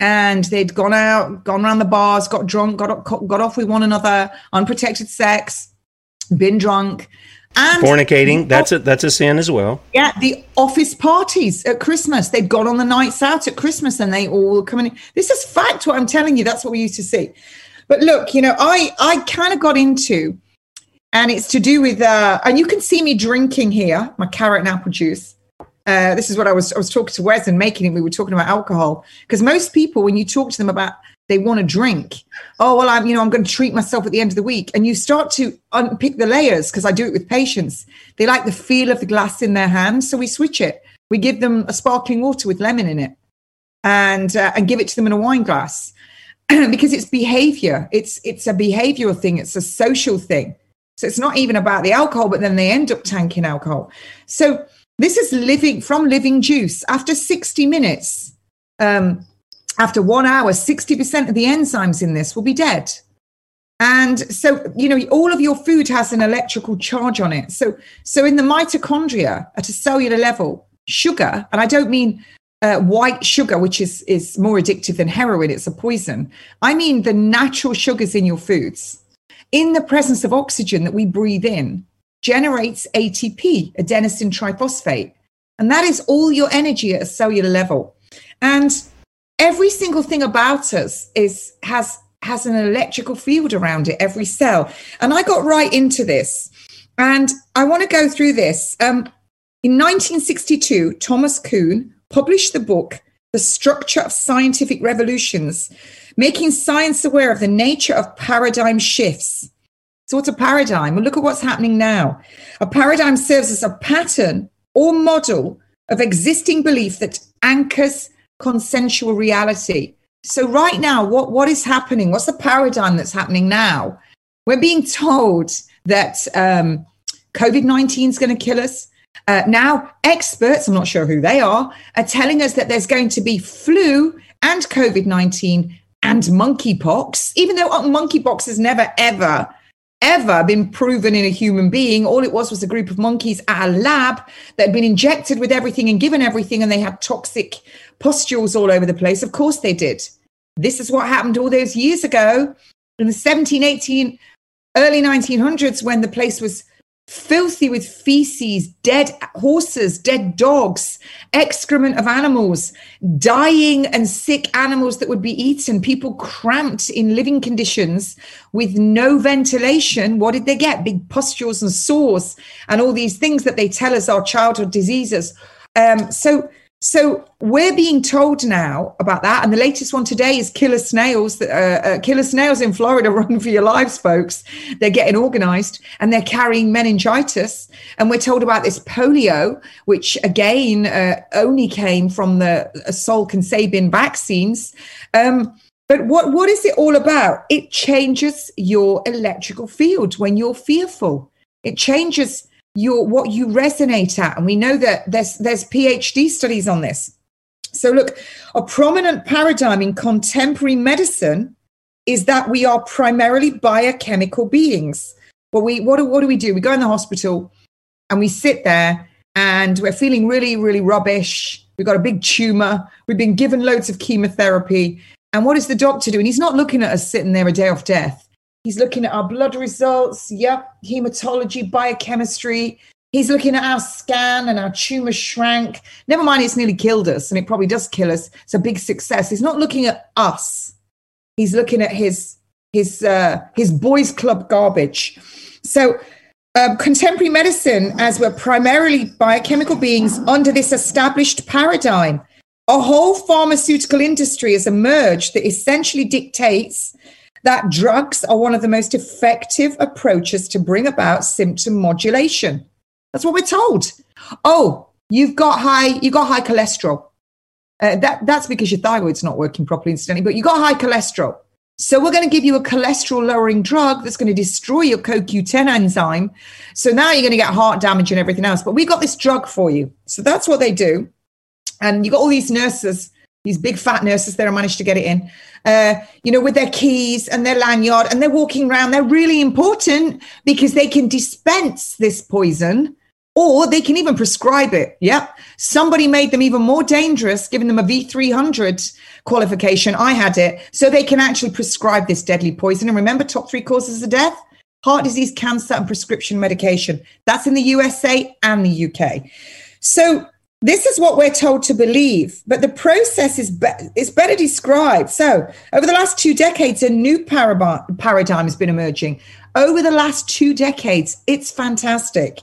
and they'd gone out, gone around the bars, got drunk, got, got off with one another, unprotected sex, been drunk. And fornicating, that's a that's a sin as well. Yeah, the office parties at Christmas. They'd gone on the nights out at Christmas and they all coming in. This is fact what I'm telling you. That's what we used to see. But look, you know, I I kind of got into, and it's to do with, uh, and you can see me drinking here my carrot and apple juice. Uh, this is what I was I was talking to Wes and making it. We were talking about alcohol because most people, when you talk to them about they want to drink, oh well, I'm you know I'm going to treat myself at the end of the week, and you start to unpick the layers because I do it with patients. They like the feel of the glass in their hand, so we switch it. We give them a sparkling water with lemon in it, and uh, and give it to them in a wine glass. because it's behavior. It's it's a behavioral thing. It's a social thing. So it's not even about the alcohol, but then they end up tanking alcohol. So this is living from living juice. After 60 minutes, um, after one hour, 60% of the enzymes in this will be dead. And so, you know, all of your food has an electrical charge on it. So, so in the mitochondria at a cellular level, sugar, and I don't mean uh, white sugar, which is is more addictive than heroin. It's a poison. I mean the natural sugars in your foods, in the presence of oxygen that we breathe in, generates ATP, adenosine triphosphate, and that is all your energy at a cellular level. And every single thing about us is has has an electrical field around it, every cell. And I got right into this, and I want to go through this. Um, in 1962, Thomas Kuhn published the book, The Structure of Scientific Revolutions, making science aware of the nature of paradigm shifts. So, what's a paradigm? Well, look at what's happening now. A paradigm serves as a pattern or model of existing belief that anchors consensual reality. So, right now, what, what is happening? What's the paradigm that's happening now? We're being told that um, COVID 19 is going to kill us. Uh, now, experts, I'm not sure who they are, are telling us that there's going to be flu and COVID 19 and monkeypox, even though uh, monkeypox has never, ever, ever been proven in a human being. All it was was a group of monkeys at a lab that had been injected with everything and given everything, and they had toxic pustules all over the place. Of course, they did. This is what happened all those years ago in the 17, 18, early 1900s when the place was filthy with feces, dead horses, dead dogs, excrement of animals, dying and sick animals that would be eaten, people cramped in living conditions with no ventilation. What did they get? Big pustules and sores and all these things that they tell us are childhood diseases. Um, so so we're being told now about that, and the latest one today is killer snails. Uh, uh, killer snails in Florida, run for your lives, folks. They're getting organised and they're carrying meningitis. And we're told about this polio, which again uh, only came from the uh, Salk and Sabin vaccines. Um, but what what is it all about? It changes your electrical field when you're fearful. It changes your what you resonate at and we know that there's there's phd studies on this So, look, a prominent paradigm in contemporary medicine is that we are primarily biochemical beings. But we, what, do, what do we do? We go in the hospital and we sit there and we're feeling really, really rubbish. We've got a big tumor. We've been given loads of chemotherapy. And what is the doctor doing? He's not looking at us sitting there a day of death. He's looking at our blood results. Yep, hematology, biochemistry. He's looking at our scan and our tumor shrank. Never mind, it's nearly killed us, and it probably does kill us. It's a big success. He's not looking at us. He's looking at his his uh, his boys' club garbage. So, uh, contemporary medicine, as we're primarily biochemical beings under this established paradigm, a whole pharmaceutical industry has emerged that essentially dictates that drugs are one of the most effective approaches to bring about symptom modulation. That's what we're told. Oh, you've got high, you got high cholesterol. Uh, that, that's because your thyroid's not working properly, incidentally, but you've got high cholesterol. So we're going to give you a cholesterol lowering drug that's going to destroy your CoQ10 enzyme. So now you're going to get heart damage and everything else. But we've got this drug for you. So that's what they do. And you've got all these nurses, these big fat nurses there I managed to get it in, uh, you know, with their keys and their lanyard, and they're walking around. They're really important because they can dispense this poison or they can even prescribe it. Yep. Somebody made them even more dangerous, giving them a V300 qualification. I had it. So they can actually prescribe this deadly poison. And remember, top three causes of death heart disease, cancer, and prescription medication. That's in the USA and the UK. So this is what we're told to believe, but the process is, be- is better described. So, over the last two decades, a new paradigm has been emerging. Over the last two decades, it's fantastic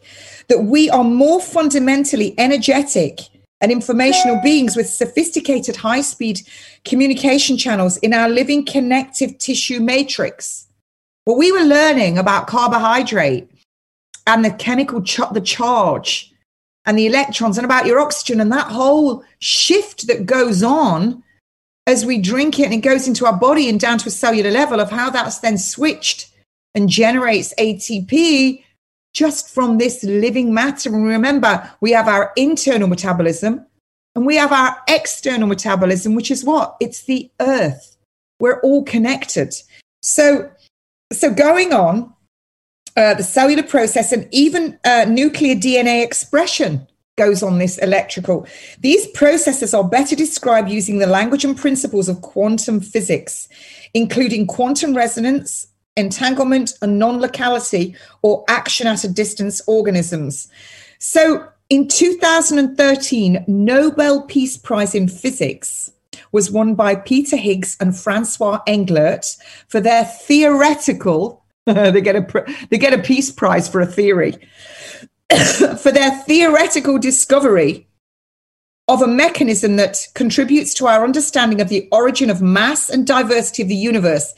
that we are more fundamentally energetic and informational beings with sophisticated high speed communication channels in our living connective tissue matrix. What we were learning about carbohydrate and the chemical, ch- the charge and the electrons and about your oxygen and that whole shift that goes on as we drink it and it goes into our body and down to a cellular level of how that's then switched and generates ATP just from this living matter. And remember, we have our internal metabolism and we have our external metabolism, which is what? It's the earth. We're all connected. So, so going on, uh, the cellular process, and even uh, nuclear DNA expression goes on this electrical. These processes are better described using the language and principles of quantum physics, including quantum resonance, entanglement, and non locality or action at a distance organisms. So in 2013, Nobel Peace Prize in Physics was won by Peter Higgs and Francois Englert for their theoretical they get a they get a peace prize for a theory for their theoretical discovery of a mechanism that contributes to our understanding of the origin of mass and diversity of the universe.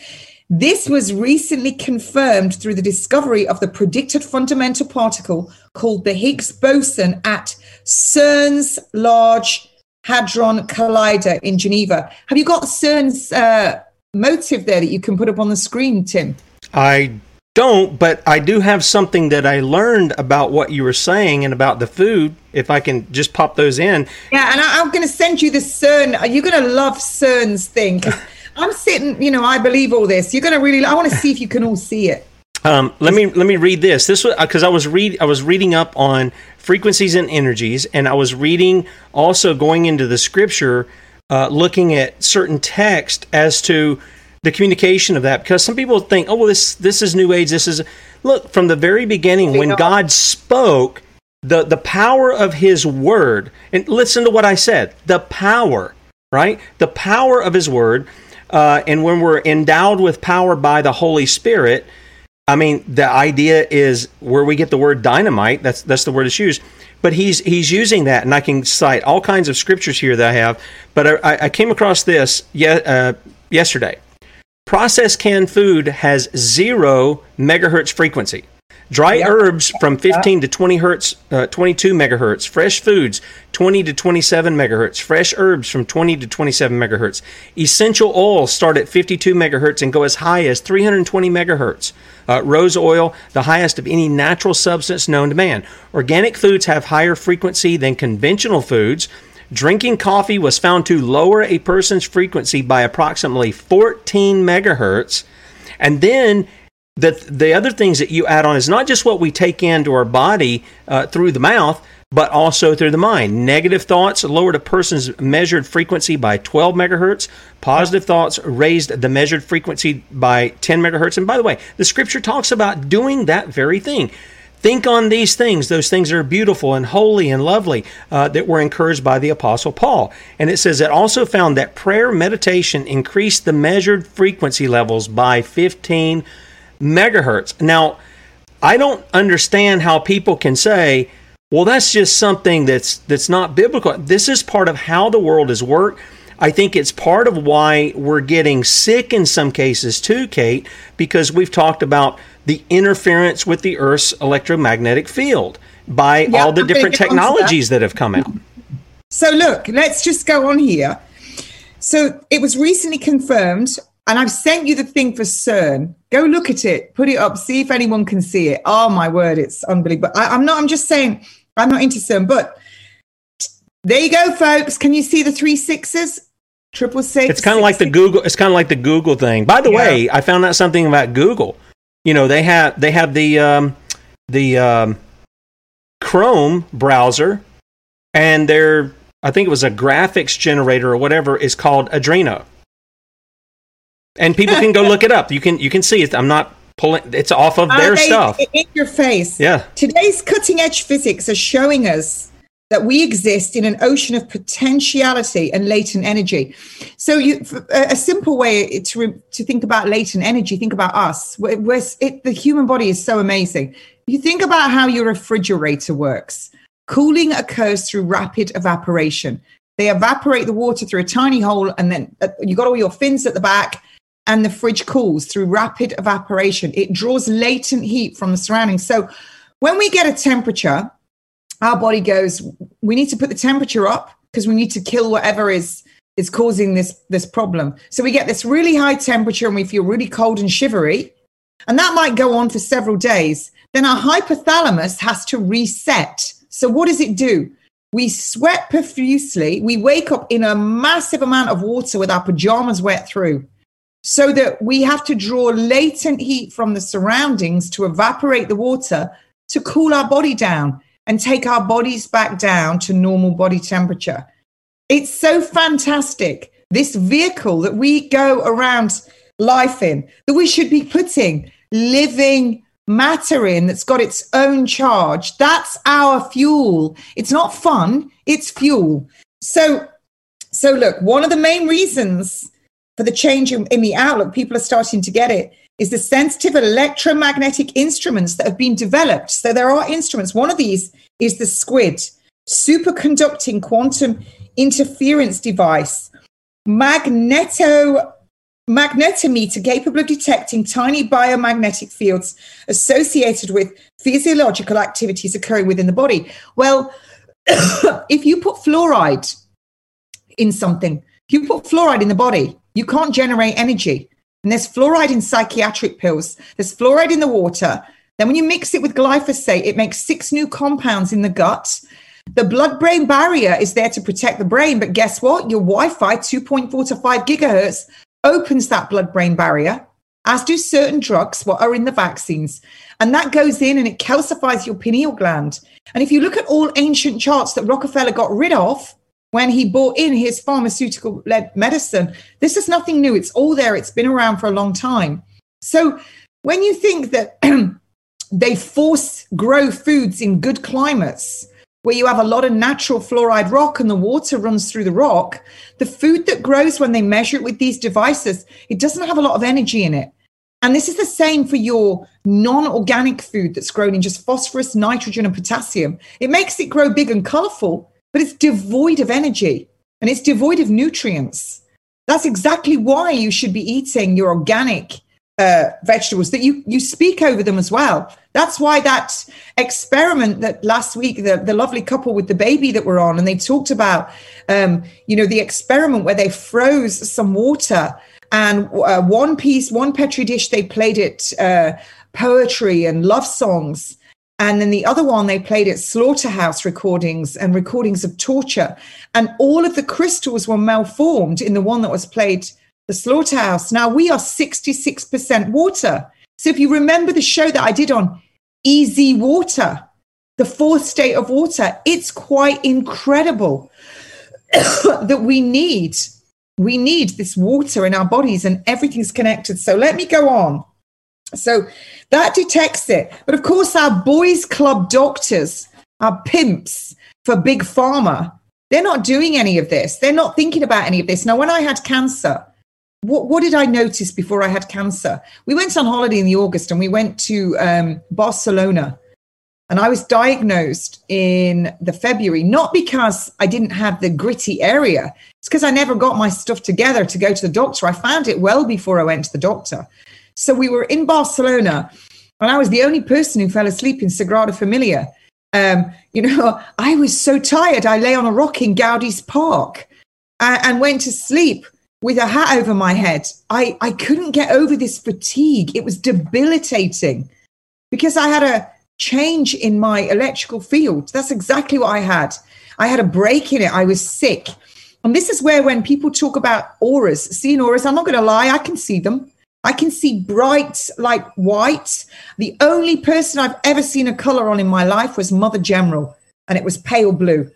This was recently confirmed through the discovery of the predicted fundamental particle called the Higgs boson at CERN's Large Hadron Collider in Geneva. Have you got CERN's uh, motive there that you can put up on the screen, Tim? I don't, but I do have something that I learned about what you were saying and about the food. If I can just pop those in. Yeah, and I, am going to send you the CERN. Are You're going to love CERN's thing. I'm sitting, you know, I believe all this. You're going to really. I want to see if you can all see it. Um, let me let me read this. This was because I was read I was reading up on frequencies and energies, and I was reading also going into the scripture, uh, looking at certain text as to the communication of that because some people think, oh well, this this is New Age. This is look from the very beginning when God spoke the the power of His word and listen to what I said. The power, right? The power of His word, uh, and when we're endowed with power by the Holy Spirit. I mean, the idea is where we get the word dynamite. That's that's the word that's used. But he's he's using that, and I can cite all kinds of scriptures here that I have. But I, I came across this ye- uh, yesterday, Processed canned food has zero megahertz frequency. Dry yep. herbs from 15 to 20 hertz, uh, 22 megahertz. Fresh foods 20 to 27 megahertz. Fresh herbs from 20 to 27 megahertz. Essential oils start at 52 megahertz and go as high as 320 megahertz. Uh, rose oil, the highest of any natural substance known to man. Organic foods have higher frequency than conventional foods Drinking coffee was found to lower a person's frequency by approximately 14 megahertz. And then the, the other things that you add on is not just what we take into our body uh, through the mouth, but also through the mind. Negative thoughts lowered a person's measured frequency by 12 megahertz. Positive thoughts raised the measured frequency by 10 megahertz. And by the way, the scripture talks about doing that very thing. Think on these things, those things that are beautiful and holy and lovely, uh, that were encouraged by the Apostle Paul. And it says it also found that prayer meditation increased the measured frequency levels by 15 megahertz. Now, I don't understand how people can say, well, that's just something that's that's not biblical. This is part of how the world is worked. I think it's part of why we're getting sick in some cases too, Kate, because we've talked about the interference with the Earth's electromagnetic field by yeah, all the I'm different technologies that. that have come out. So, look, let's just go on here. So, it was recently confirmed, and I've sent you the thing for CERN. Go look at it, put it up, see if anyone can see it. Oh, my word, it's unbelievable. I, am not, I'm just saying, I'm not into CERN, but there you go, folks. Can you see the three sixes? Triple six. It's kind of like the Google. It's kind of like the Google thing. By the yeah. way, I found out something about Google you know they have they have the um, the um, Chrome browser, and their I think it was a graphics generator or whatever is called Adreno, and people can go look it up. You can you can see it. I'm not pulling. It's off of their they, stuff in your face. Yeah. Today's cutting edge physics are showing us that we exist in an ocean of potentiality and latent energy. So, you, a simple way to to think about latent energy, think about us. We're, we're, it, the human body is so amazing. You think about how your refrigerator works. Cooling occurs through rapid evaporation. They evaporate the water through a tiny hole, and then uh, you got all your fins at the back, and the fridge cools through rapid evaporation. It draws latent heat from the surroundings. So, when we get a temperature, our body goes, we need to put the temperature up because we need to kill whatever is is causing this this problem. So we get this really high temperature and we feel really cold and shivery, and that might go on for several days. Then our hypothalamus has to reset. So what does it do? We sweat profusely. We wake up in a massive amount of water with our pajamas wet through. So that we have to draw latent heat from the surroundings to evaporate the water to cool our body down and take our bodies back down to normal body temperature. It's so fantastic. This vehicle that we go around life in, that we should be putting living matter in that's got its own charge. That's our fuel. It's not fun, it's fuel. So, so look, one of the main reasons for the change in, in the outlook, people are starting to get it, is the sensitive electromagnetic instruments that have been developed. So there are instruments. One of these is the SQUID, superconducting quantum interference device, magneto magnetometer capable of detecting tiny biomagnetic fields associated with physiological activities occurring within the body. Well, if you put fluoride in something, if you put fluoride in the body, you can't generate energy. And there's fluoride in psychiatric pills, there's fluoride in the water. Then, when you mix it with glyphosate, it makes six new compounds in the gut. The blood brain barrier is there to protect the brain. But guess what? Your Wi Fi 2.4 to 5 gigahertz opens that blood brain barrier, as do certain drugs, what are in the vaccines. And that goes in and it calcifies your pineal gland. And if you look at all ancient charts that Rockefeller got rid of, when he bought in his pharmaceutical led medicine. This is nothing new. It's all there. It's been around for a long time. So when you think that they force grow foods in good climates where you have a lot of natural fluoride rock and the water runs through the rock, the food that grows when they measure it with these devices, it doesn't have a lot of energy in it. And this is the same for your non organic food that's grown in just phosphorus, nitrogen, and potassium. It makes it grow big and colorful, but it's devoid of energy and it's devoid of nutrients. That's exactly why you should be eating your organic uh, vegetables, that you, you speak over them as well. That's why that experiment that last week, the, the lovely couple with the baby that were on, and they talked about, um, you know, the experiment where they froze some water and uh, one piece, one Petri dish, they played it uh, poetry and love songs And then the other one, they played at slaughterhouse recordings and recordings of torture. And all of the crystals were malformed in the one that was played, the slaughterhouse. Now we are 66% water. So if you remember the show that I did on easy water, the fourth state of water, it's quite incredible that we need we need this water in our bodies and everything's connected. So let me go on. So that detects it. But of course, our boys' club doctors, are pimps for big pharma, they're not doing any of this. They're not thinking about any of this. Now, when I had cancer, what, what did I notice before I had cancer? We went on holiday in the August and we went to um, Barcelona. And I was diagnosed in the February, not because I didn't have the gritty area. It's because I never got my stuff together to go to the doctor. I found it well before I went to the doctor. So we were in Barcelona, and I was the only person who fell asleep in Sagrada Familia. Um, you know, I was so tired. I lay on a rock in Gaudí's Park and, and went to sleep with a hat over my head. I, I couldn't get over this fatigue. It was debilitating because I had a change in my electrical field. That's exactly what I had. I had a break in it. I was sick. And this is where, when people talk about auras, seeing auras, I'm not going to lie, I can see them. I can see bright like white. The only person I've ever seen a color on in my life was Mother General, and it was pale blue.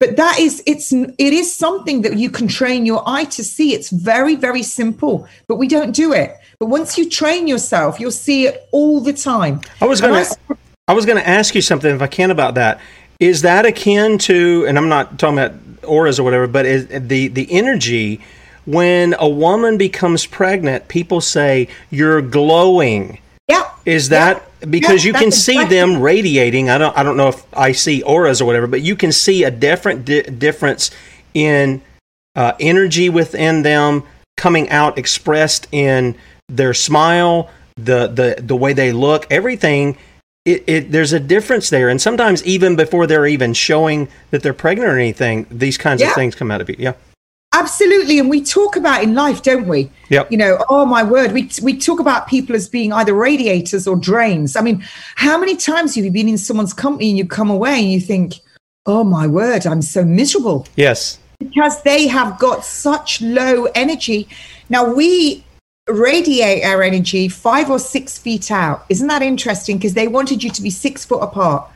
But that is it's it is something that you can train your eye to see. It's very very simple, but we don't do it. But once you train yourself, you'll see it all the time. I was going to I was going to ask you something if I can about that. Is that akin to and I'm not talking about auras or whatever, but is the the energy when a woman becomes pregnant, people say you're glowing. Yeah. Is that yeah. because yeah, you can see exactly. them radiating? I don't I don't know if I see auras or whatever, but you can see a different di- difference in uh, energy within them coming out expressed in their smile, the the the way they look, everything it, it, there's a difference there, and sometimes even before they're even showing that they're pregnant or anything, these kinds yeah. of things come out of it. Yeah, Absolutely, and we talk about in life, don't we? Yep. You know, oh my word, we we talk about people as being either radiators or drains. I mean, how many times have you been in someone's company and you come away and you think, oh my word, I'm so miserable. Yes. Because they have got such low energy. Now we radiate our energy five or six feet out. Isn't that interesting? Because they wanted you to be six foot apart.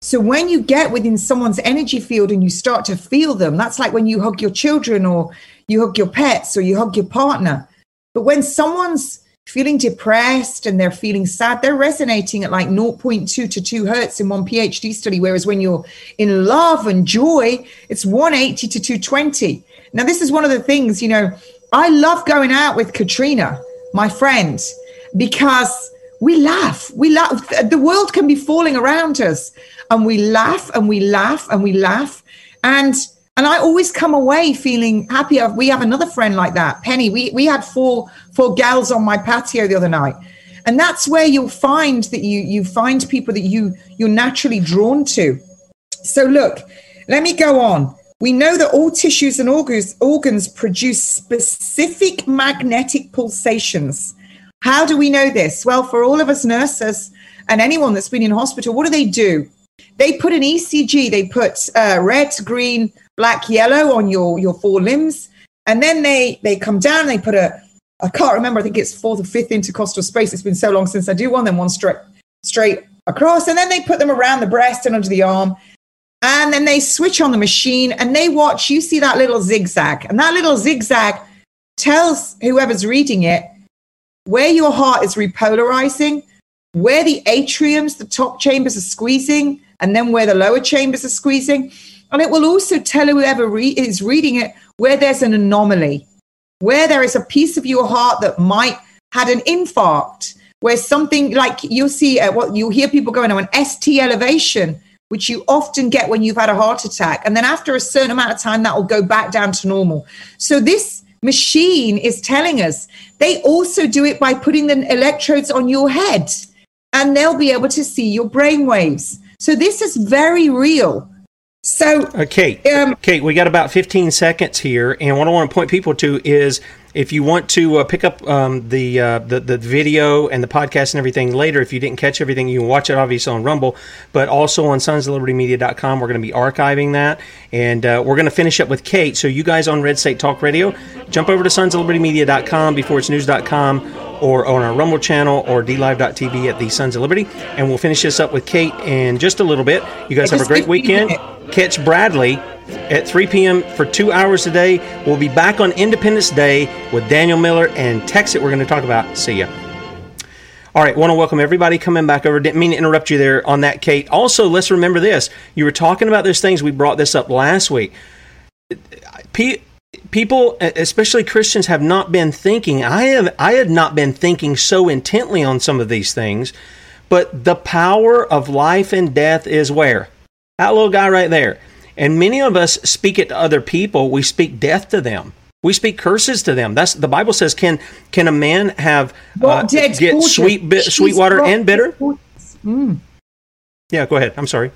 So when you get within someone's energy field and you start to feel them, that's like when you hug your children or you hug your pets or you hug your partner. But when someone's feeling depressed and they're feeling sad, they're resonating at like 0.2 to 2 hertz in one PhD study. Whereas when you're in love and joy, it's 180 to 220. Now, this is one of the things, you know, I love going out with Katrina, my friend, because we laugh. We laugh. The world can be falling around us, and we laugh and we laugh and we laugh. And and I always come away feeling happy. We have another friend like that, Penny. We we had four four gals on my patio the other night, and that's where you'll find that you you find people that you you're naturally drawn to. So look, let me go on. We know that all tissues and organs, organs produce specific magnetic pulsations how do we know this? Well, for all of us nurses and anyone that's been in hospital, what do they do? They put an ECG, they put uh, red, green, black, yellow on your, your four limbs. And then they, they come down, they put a, I can't remember, I think it's fourth or fifth intercostal space. It's been so long since I do one, then one straight, straight across. And then they put them around the breast and under the arm. And then they switch on the machine and they watch. You see that little zigzag. And that little zigzag tells whoever's reading it where your heart is repolarizing, where the atriums, the top chambers are squeezing, and then where the lower chambers are squeezing. And it will also tell whoever re- is reading it where there's an anomaly, where there is a piece of your heart that might had an infarct, where something like you'll see uh, what you'll hear people going on an ST elevation, which you often get when you've had a heart attack. And then after a certain amount of time, that will go back down to normal. So this machine is telling us. They also do it by putting the electrodes on your head and they'll be able to see your brain waves. So this is very real. So, okay, uh, um, Kate, we got about 15 seconds here. And what I want to point people to is If you want to uh, pick up um, the, uh, the the video and the podcast and everything later, if you didn't catch everything, you can watch it obviously on Rumble, but also on sonsoflibertymedia.com. We're going to be archiving that, and uh, we're going to finish up with Kate. So you guys on Red State Talk Radio, jump over to sonsoflibertymedia.com before it's news.com or on our Rumble channel or dlive.tv at the Sons of Liberty. And we'll finish this up with Kate in just a little bit. You guys have a great weekend. Catch Bradley at 3 p.m. for two hours a day. We'll be back on Independence Day with Daniel Miller and Texit. We're going to talk about. See ya. All right, want to welcome everybody coming back over. Didn't mean to interrupt you there on that, Kate. Also, let's remember this. You were talking about those things. We brought this up last week. People, especially Christians, have not been thinking. I have. I had not been thinking so intently on some of these things. But the power of life and death is where that little guy right there. And many of us speak it to other people. We speak death to them. We speak curses to them. That's the Bible says. Can can a man have uh, get sweet bi- sweet water and bitter? Mm. Yeah, go ahead. I'm sorry.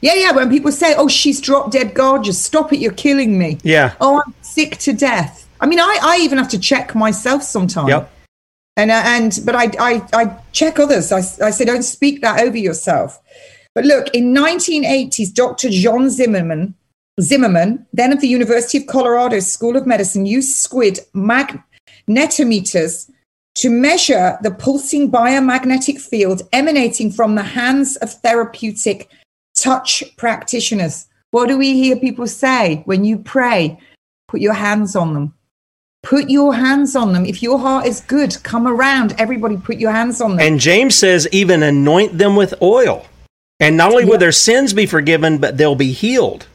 Yeah, yeah. When people say, "Oh, she's drop dead gorgeous," stop it. You're killing me. Yeah. Oh, I'm sick to death. I mean, I, I even have to check myself sometimes. Yep. And uh, and but I, I I check others. I I say don't speak that over yourself. But look, in 1980s, Dr. John Zimmerman Zimmerman, then of the University of Colorado School of Medicine, used squid magnetometers to measure the pulsing biomagnetic field emanating from the hands of therapeutic touch practitioners. What do we hear people say when you pray? Put your hands on them. Put your hands on them. If your heart is good, come around. Everybody put your hands on them. And James says, even anoint them with oil. And not only will their sins be forgiven, but they'll be healed.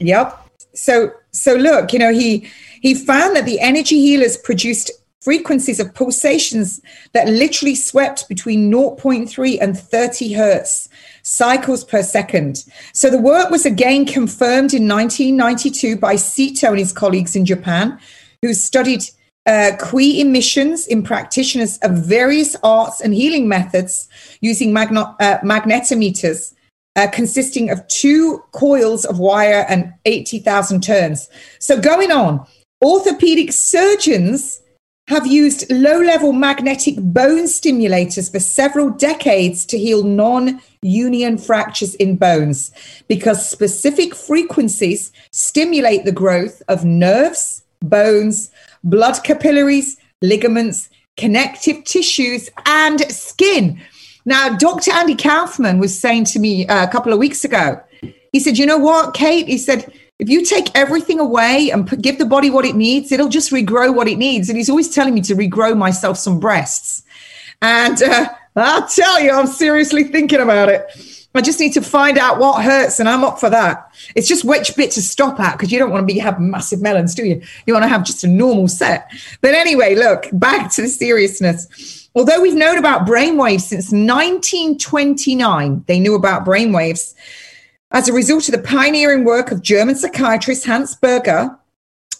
Yep. So so look, you know, he he found that the energy healers produced frequencies of pulsations that literally swept between 0.3 and 30 hertz cycles per second. So the work was again confirmed in 1992 by Seto and his colleagues in Japan, who studied uh, Qi emissions in practitioners of various arts and healing methods using magno- uh, magnetometers uh, consisting of two coils of wire and 80,000 turns. So, going on, orthopedic surgeons have used low level magnetic bone stimulators for several decades to heal non union fractures in bones because specific frequencies stimulate the growth of nerves, bones, blood capillaries, ligaments, connective tissues, and skin. Now, Dr. Andy Kaufman was saying to me uh, a couple of weeks ago, he said, You know what, Kate? He said, if you take everything away and put, give the body what it needs, it'll just regrow what it needs. And he's always telling me to regrow myself some breasts. And uh, I'll tell you, I'm seriously thinking about it. I just need to find out what hurts, and I'm up for that. It's just which bit to stop at because you don't want to be have massive melons, do you? You want to have just a normal set. But anyway, look back to the seriousness. Although we've known about brainwaves since 1929, they knew about brainwaves as a result of the pioneering work of German psychiatrist Hans Berger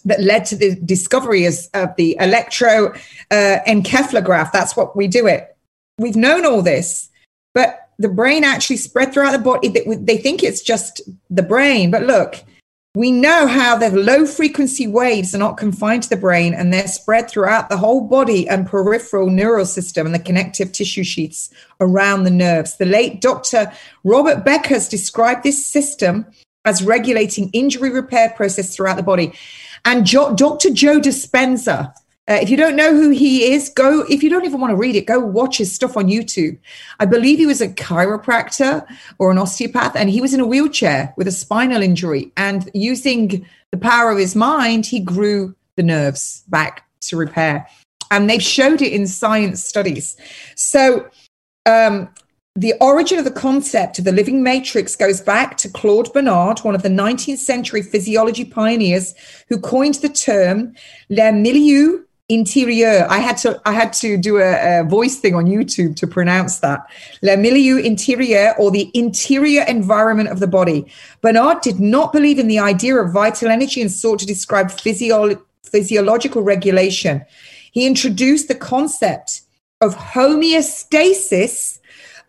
that led to the discovery of the electroencephalograph. Uh, That's what we do it. We've known all this, but the brain actually spread throughout the body. They think it's just the brain, but look, we know how the low frequency waves are not confined to the brain and they're spread throughout the whole body and peripheral neural system and the connective tissue sheets around the nerves. The late Dr. Robert Beck has described this system as regulating injury repair process throughout the body. And jo- Dr. Joe Dispenza, uh, if you don't know who he is, go, if you don't even want to read it, go watch his stuff on YouTube. I believe he was a chiropractor or an osteopath, and he was in a wheelchair with a spinal injury. And using the power of his mind, he grew the nerves back to repair. And they've showed it in science studies. So, um, the origin of the concept of the living matrix goes back to Claude Bernard, one of the 19th century physiology pioneers who coined the term le milieu interieur. I had to I had to do a, a, voice thing on YouTube to pronounce that. Le milieu intérieur or the interior environment of the body. Bernard did not believe in the idea of vital energy and sought to describe physio- physiological regulation. He introduced the concept of homeostasis,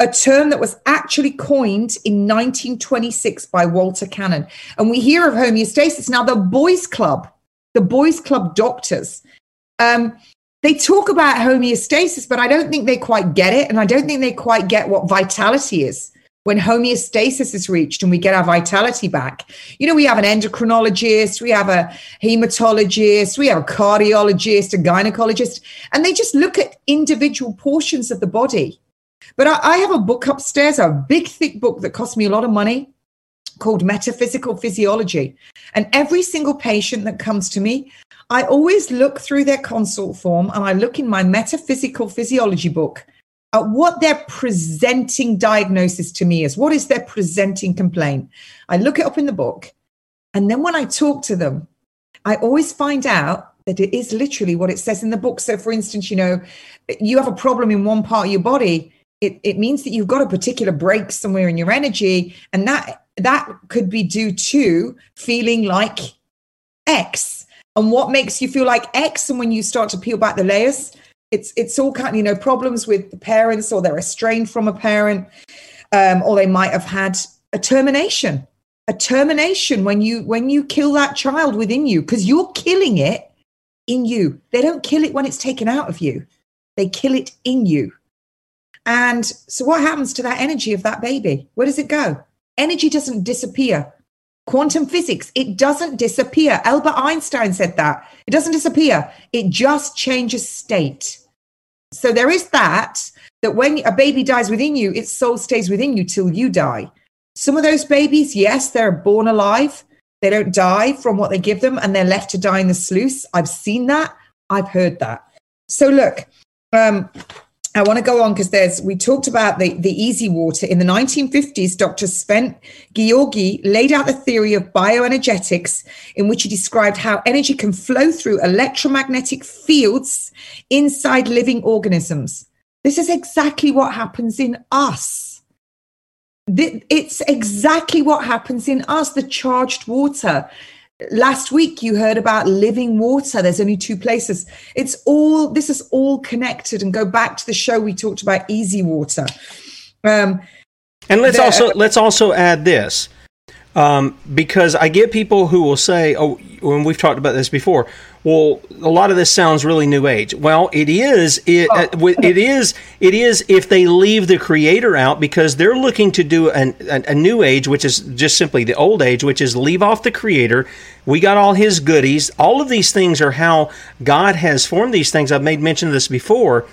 a term that was actually coined in 1926 by Walter Cannon. And we hear of homeostasis. Now, the Boys Club the boys club doctors. Um, they talk about homeostasis, but I don't think they quite get it. And I don't think they quite get what vitality is when homeostasis is reached and we get our vitality back. You know, we have an endocrinologist, we have a hematologist, we have a cardiologist, a gynecologist, and they just look at individual portions of the body. But I, I have a book upstairs, a big, thick book that cost me a lot of money called Metaphysical Physiology. And every single patient that comes to me, I always look through their consult form and I look in my metaphysical physiology book at what their presenting diagnosis to me is. What is their presenting complaint? I look it up in the book. And then when I talk to them, I always find out that it is literally what it says in the book. So, for instance, you know, you have a problem in one part of your body. It, it means that you've got a particular break somewhere in your energy, and that that could be due to feeling like X and what makes you feel like X. And when you start to peel back the layers, it's it's all kind of you know problems with the parents, or they're estranged from a parent, um, or they might have had a termination, a termination when you when you kill that child within you because you're killing it in you. They don't kill it when it's taken out of you; they kill it in you. And so, what happens to that energy of that baby? Where does it go? Energy doesn't disappear. Quantum physics, it doesn't disappear. Albert Einstein said that. It doesn't disappear, it just changes state. So there is that, that when a baby dies within you, its soul stays within you till you die. Some of those babies, yes, they're born alive. They don't die from what they give them and they're left to die in the sluice. I've seen that. I've heard that. So look, um, I want to go on because there's we talked about the, the easy water. In the 1950s, Dr. Sven Georgi laid out the theory of bioenergetics, in which he described how energy can flow through electromagnetic fields inside living organisms. This is exactly what happens in us. It's exactly what happens in us, the charged water last week you heard about living water. There's only two places. It's all this is all connected. And go back to the show we talked about easy water. Um, and let's there, also let's also add this um, because I get people who will say, "Oh, when we've talked about this before, well, a lot of this sounds really new age." Well, it is. It, oh. uh, it is. It is if they leave the creator out because they're looking to do an, a, a new age, which is just simply the old age, which is leave off the creator. We got all his goodies. All of these things are how God has formed these things. I've made mention of this before.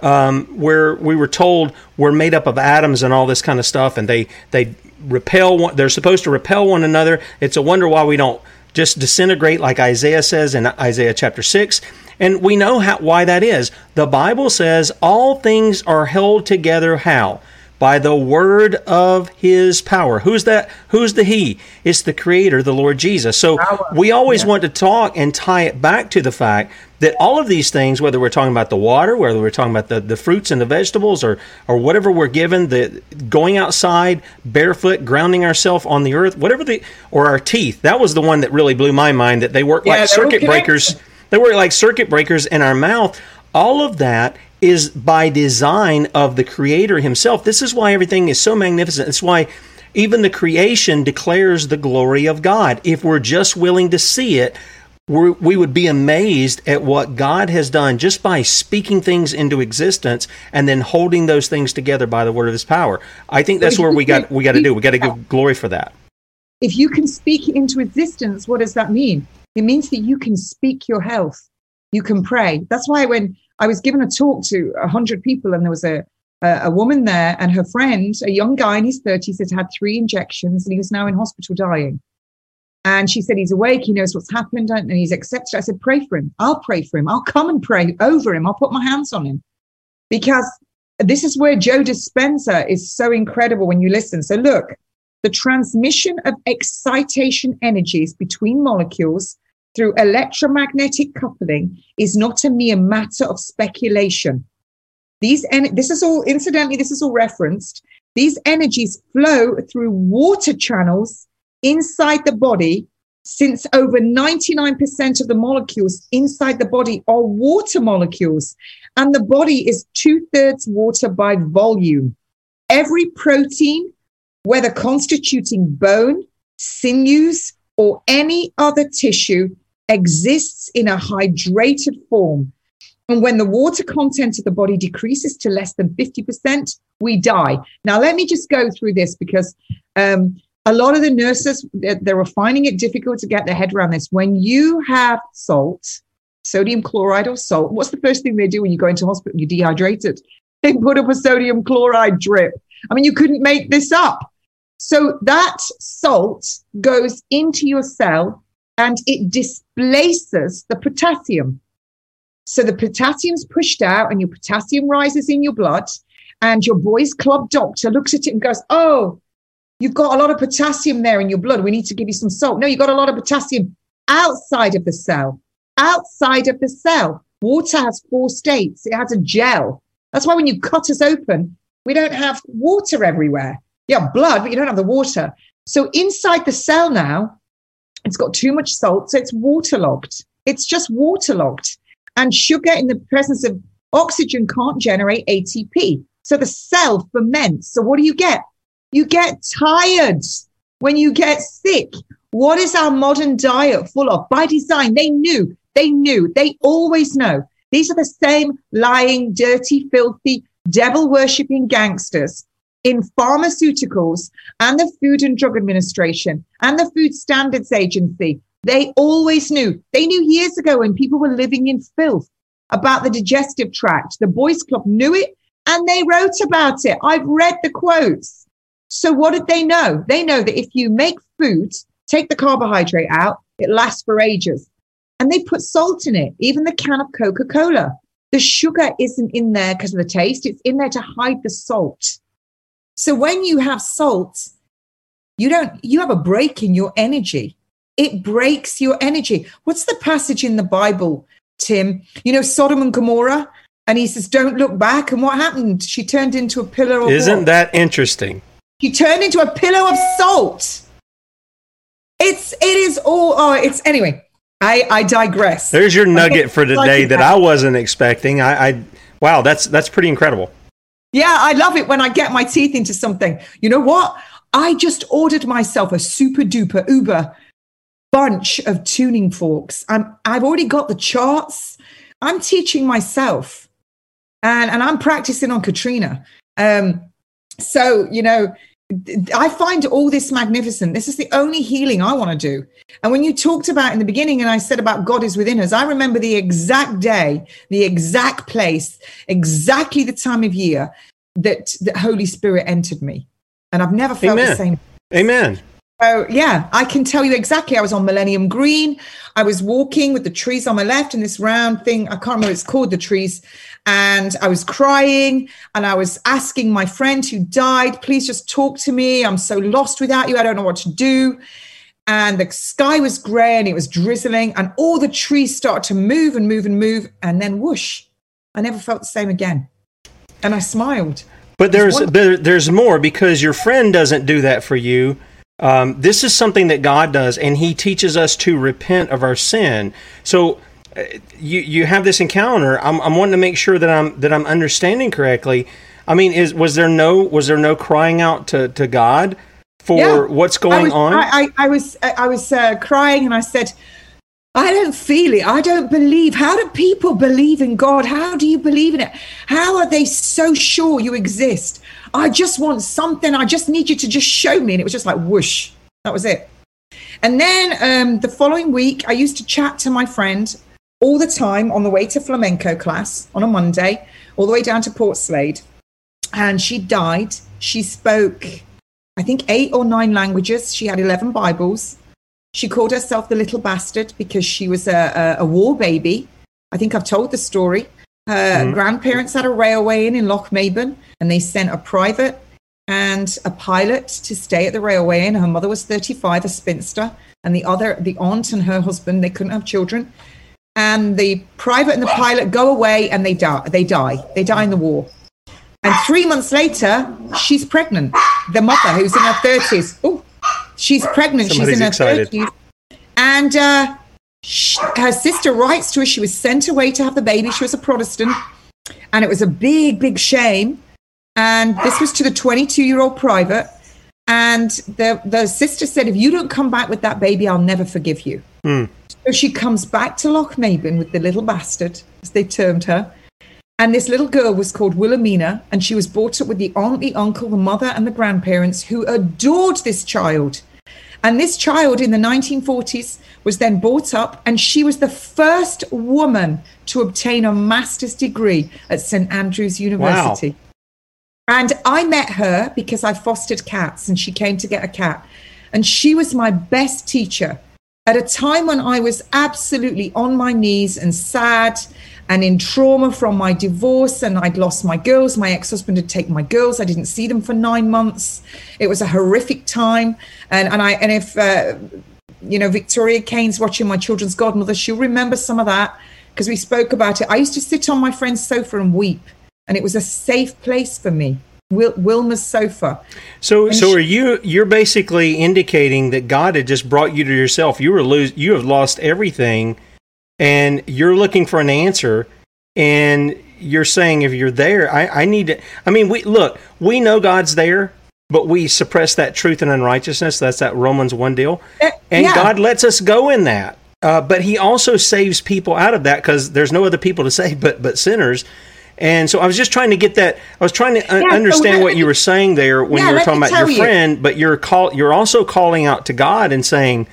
Um, where we were told we're made up of atoms and all this kind of stuff, and they they repel one, they're supposed to repel one another. It's a wonder why we don't just disintegrate like Isaiah says in Isaiah chapter 6. And we know how, why that is. The Bible says all things are held together how? By the word of his power. Who's that? Who's the he? It's the creator, the Lord Jesus. So we always yeah. want to talk and tie it back to the fact that all of these things, whether we're talking about the water, whether we're talking about the, the fruits and the vegetables, or or whatever we're given, the going outside barefoot, grounding ourselves on the earth, whatever the or our teeth. That was the one that really blew my mind. That they work yeah, like circuit breakers. They work like circuit breakers in our mouth. All of that is by design of the Creator Himself. This is why everything is so magnificent. It's why even the creation declares the glory of God. If we're just willing to see it, we would be amazed at what God has done just by speaking things into existence and then holding those things together by the word of His power. I think that's where we got we got to do. We got to give glory for that. If you can speak into existence, what does that mean? It means that you can speak your health. You can pray. That's why when I was given a talk to a hundred people, and there was a, a woman there, and her friend, a young guy in his thirties, had had three injections, and he was now in hospital dying. And she said, He's awake. He knows what's happened and he's accepted. I said, Pray for him. I'll pray for him. I'll come and pray over him. I'll put my hands on him. Because this is where Joe Dispenza is so incredible when you listen. So, look, the transmission of excitation energies between molecules through electromagnetic coupling is not a mere matter of speculation. These en- this is all incidentally this is all referenced. These energies flow through water channels inside the body, since over 99% of the molecules inside the body are water molecules, and the body is two thirds water by volume. Every protein, whether constituting bone, sinews, or any other tissue, exists in a hydrated form. And when the water content of the body decreases to less than 50%, we die. Now, let me just go through this because um, a lot of the nurses, they, were finding it difficult to get their head around this. When you have salt, sodium chloride or salt, what's the first thing they do when you go into hospital? You're dehydrated. They put up a sodium chloride drip. I mean, you couldn't make this up. So that salt goes into your cell and it displaces the potassium. So the potassium's pushed out and your potassium rises in your blood. And your boys club doctor looks at it and goes, Oh, you've got a lot of potassium there in your blood. We need to give you some salt. No, you've got a lot of potassium outside of the cell. Outside of the cell. Water has four states. It has a gel. That's why when you cut us open, we don't have water everywhere. You have blood, but you don't have the water. So inside the cell now, it's got too much salt, so it's waterlogged. It's just waterlogged. And sugar in the presence of oxygen can't generate ATP. So the cell ferments. So what do you get? You get tired when you get sick. What is our modern diet full of? By design, they knew, they knew, they always know. These are the same lying, dirty, filthy, devil worshipping gangsters in pharmaceuticals and the Food and Drug Administration and the Food Standards Agency. They always knew. They knew years ago when people were living in filth about the digestive tract. The Boys Club knew it and they wrote about it. I've read the quotes. So what did they know? They know that if you make food, take the carbohydrate out, it lasts for ages. And they put salt in it, even the can of Coca Cola. The sugar isn't in there because of the taste, it's in there to hide the salt. So when you have salt, you don't, you have a break in your energy. It breaks your energy. What's the passage in the Bible, Tim? You know, Sodom and Gomorrah. And he says, Don't look back. And what happened? She turned into a pillar of Isn't what? that interesting? She turned into a pillow of salt. It's it is all oh it's anyway. I I digress. There's your nugget for today that I wasn't expecting. I, I wow, that's that's pretty incredible. Yeah, I love it when I get my teeth into something. You know what? I just ordered myself a super duper uber bunch of tuning forks. I'm, I've already got the charts. I'm teaching myself and, and I'm practicing on Katrina. Um, so, you know, I find all this magnificent. This is the only healing I want to do. And when you talked about in the beginning, and I said about God is within us, I remember the exact day, the exact place, exactly the time of year that the Holy Spirit entered me. And I've never felt Amen. the same. Amen. So, yeah, I can tell you exactly. I was on Millennium Green. I was walking with the trees on my left and this round thing. I can't remember what it's called, the trees. And I was crying and I was asking my friend who died, please just talk to me. I'm so lost without you. I don't know what to do. And the sky was gray and it was drizzling and all the trees started to move and move and move. And then whoosh, I never felt the same again. And I smiled. But there's there, there's more because your friend doesn't do that for you. Um, this is something that God does, and He teaches us to repent of our sin. So uh, you you have this encounter. I'm, I'm wanting to make sure that I'm that I'm understanding correctly. I mean, is was there no was there no crying out to, to God for Yeah. what's I going was, on? I, I, I was, I was uh, crying and I said, I don't feel it. I don't believe. How do people believe in God? How do you believe in it? How are they so sure you exist? I just want something. I just need you to just show me. And it was just like whoosh. That was it. And then um, the following week, I used to chat to my friend all the time on the way to flamenco class on a Monday, all the way down to Portslade. And she died. She spoke, I think, eight or nine languages. She had 11 Bibles. She called herself the little bastard because she was a, a, a war baby. I think I've told the story. Her Mhm. grandparents had a railway inn in Lochmaben and they sent a private and a pilot to stay at the railway inn. Her mother was 35, a spinster, and the other, the aunt and her husband, they couldn't have children. And the private and the pilot go away and they die. They die. They die in the war. And three months later, she's pregnant. The mother, who's in her 30s, oh, she's pregnant. Somebody's she's in her excited. 30s. And uh, sh her sister writes to her. She was sent away to have the baby. She was a Protestant. And it was a big, big shame. And this was to the 22 year old private. And the, the sister said, if you don't come back with that baby, I'll never forgive you. Mm. So she comes back to Lochmaben with the little bastard, as they termed her. And this little girl was called Wilhelmina, and she was brought up with the aunt, the uncle, the mother, and the grandparents who adored this child. And this child in the 1940s was then brought up, and she was the first woman to obtain a master's degree at St. Andrews University. Wow. And I met her because I fostered cats, and she came to get a cat. And she was my best teacher at a time when I was absolutely on my knees and sad and in trauma from my divorce and I'd lost my girls. My ex-husband had taken my girls. I didn't see them for nine months. It was a horrific time. And, and I, and if, uh, you know, Victoria Kane's watching my children's godmother, she'll remember some of that because we spoke about it. I used to sit on my friend's sofa and weep and it was a safe place for me. Wil- Wilma's sofa. So, and so she- are you? You're basically indicating that God had just brought you to yourself. You were lose. You have lost everything, and you're looking for an answer. And you're saying, if you're there, I, I need to. I mean, we look. We know God's there, but we suppress that truth and unrighteousness. That's that Romans one deal, uh, and yeah. God lets us go in that. Uh, but He also saves people out of that because there's no other people to save but but sinners. And so I was just trying to get that. I was trying to yeah, understand so what you were saying there when yeah, you were talking about your you. friend, but you're call you're also calling out to God and saying,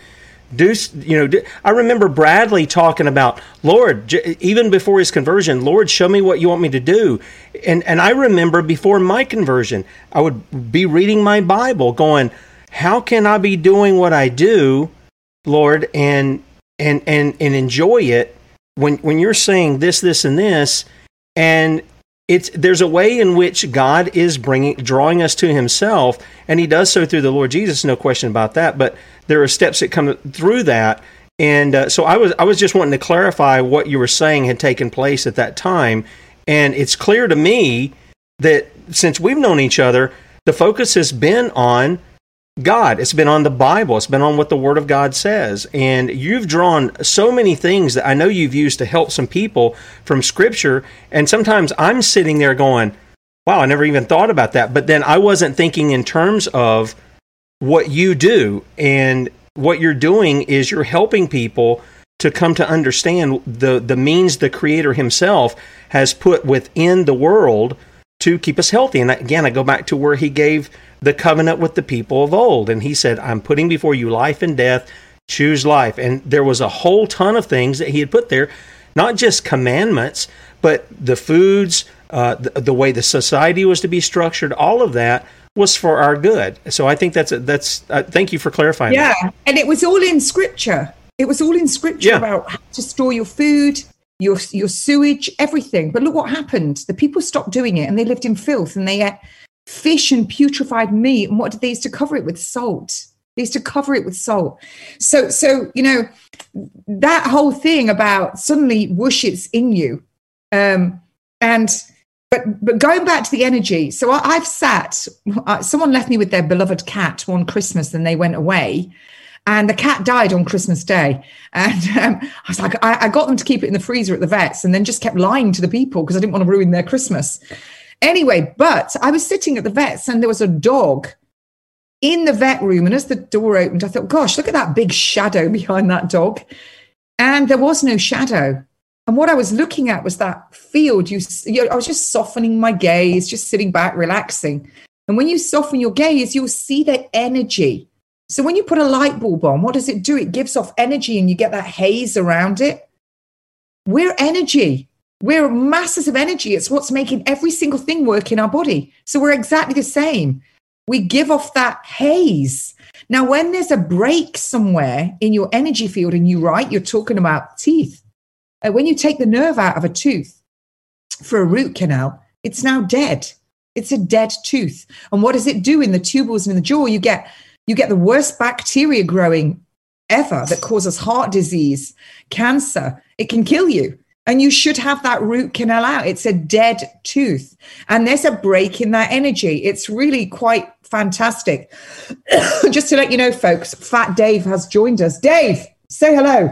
"Do you know?" Do, I remember Bradley talking about Lord, even before his conversion. Lord, show me what you want me to do. And and I remember before my conversion, I would be reading my Bible, going, "How can I be doing what I do, Lord, and and and and enjoy it?" When when you're saying this, this, and this and it's there's a way in which God is bringing drawing us to himself and he does so through the Lord Jesus no question about that but there are steps that come through that. And uh, so I was I was just wanting to clarify what you were saying had taken place at that time. And it's clear to me that since we've known each other the focus has been on God. It's been on the Bible. It's been on what the Word of God says. And you've drawn so many things that I know you've used to help some people from Scripture. And sometimes I'm sitting there going, wow, I never even thought about that. But then I wasn't thinking in terms of what you do. And what you're doing is you're helping people to come to understand the, the means the Creator Himself has put within the world to keep us healthy. And again, I go back to where He gave the covenant with the people of old. And he said, I'm putting before you life and death, choose life. And there was a whole ton of things that he had put there, not just commandments, but the foods, uh, the, the, way the society was to be structured, all of that was for our good. So I think that's a, that's. Uh, thank you for clarifying. Yeah, that. and it was all in scripture. It was all in scripture yeah. about how to store your food, your your sewage, everything. But look what happened. The people stopped doing it, and they lived in filth, and they ate fish and putrefied meat. And what did they used to cover it with? Salt. They used to cover it with salt. So, so you know, that whole thing about suddenly whoosh, it's in you. Um, and but but going back to the energy, so I, have sat. Uh, someone left me with their beloved cat one Christmas, and they went away. And the cat died on Christmas Day. And um, I was like, I, I got them to keep it in the freezer at the vets, and then just kept lying to the people because I didn't want to ruin their Christmas. Anyway, but I was sitting at the vet's and there was a dog in the vet room. And as the door opened, I thought, gosh, look at that big shadow behind that dog. And there was no shadow. And what I was looking at was that field. You, you I was just softening my gaze, just sitting back, relaxing. And when you soften your gaze, you'll see the energy. So when you put a light bulb on, what does it do? It gives off energy and you get that haze around it. We're energy. We're masses of energy. It's what's making every single thing work in our body. So we're exactly the same. We give off that haze. Now, when there's a break somewhere in your energy field, and you right, you're talking about teeth. Uh, when you take the nerve out of a tooth for a root canal, it's now dead. It's a dead tooth. And what does it do in the tubules and in the jaw? You get you get the worst bacteria growing ever that causes heart disease, cancer. It can kill you and you should have that root canal out. It's a dead tooth. And there's a break in that energy. It's really quite fantastic. Just to let you know, folks, Fat Dave has joined us. Dave, say hello.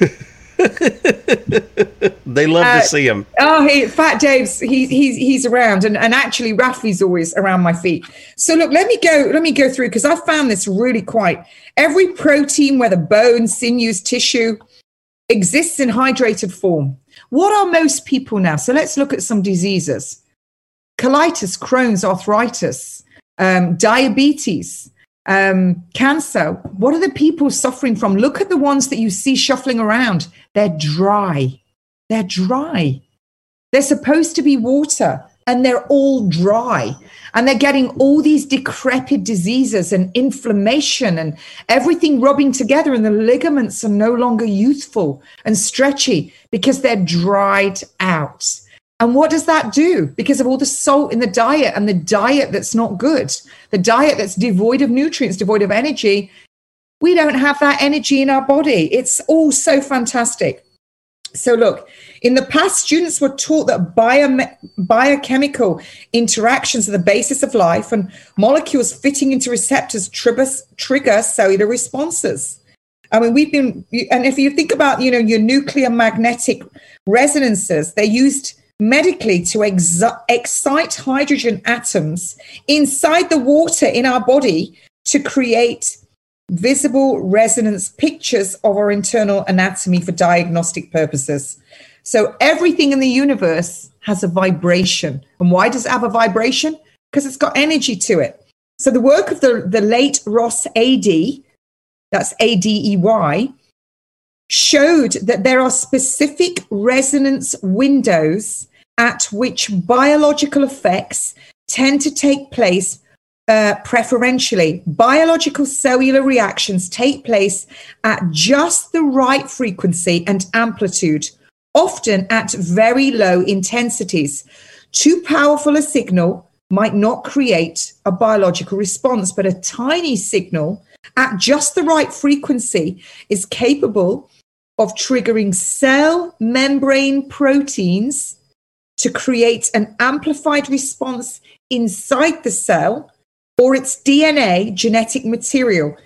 they love uh, to see him. Oh, he, Fat Dave's he's he's he's around, and and actually Rafi's always around my feet. So look, let me go. Let me go through because I found this really quite. Every protein, whether bone, sinews, tissue, exists in hydrated form. What are most people now? So let's look at some diseases: colitis, Crohn's, arthritis, um, diabetes um, cancer. What are the people suffering from? Look at the ones that you see shuffling around. They're dry. They're dry. They're supposed to be water and they're all dry. And they're getting all these decrepit diseases and inflammation and everything rubbing together. And the ligaments are no longer youthful and stretchy because they're dried out. And what does that do? Because of all the salt in the diet and the diet that's not good, the diet that's devoid of nutrients, devoid of energy, we don't have that energy in our body. It's all so fantastic. So, look, in the past, students were taught that bio- biochemical interactions are the basis of life and molecules fitting into receptors trigger, trigger cellular responses. I mean, we've been, and if you think about, you know, your nuclear magnetic resonances, they're used medically to ex- excite hydrogen atoms inside the water in our body to create visible resonance pictures of our internal anatomy for diagnostic purposes. So everything in the universe has a vibration. And why does it have a vibration? Because it's got energy to it. So the work of the, the late Ross Adey, that's A D E Y, showed that there are specific resonance windows at which biological effects tend to take place uh, preferentially. Biological cellular reactions take place at just the right frequency and amplitude, often at very low intensities. Too powerful a signal might not create a biological response, but a tiny signal at just the right frequency is capable of triggering cell membrane proteins to create an amplified response inside the cell or its DNA genetic material.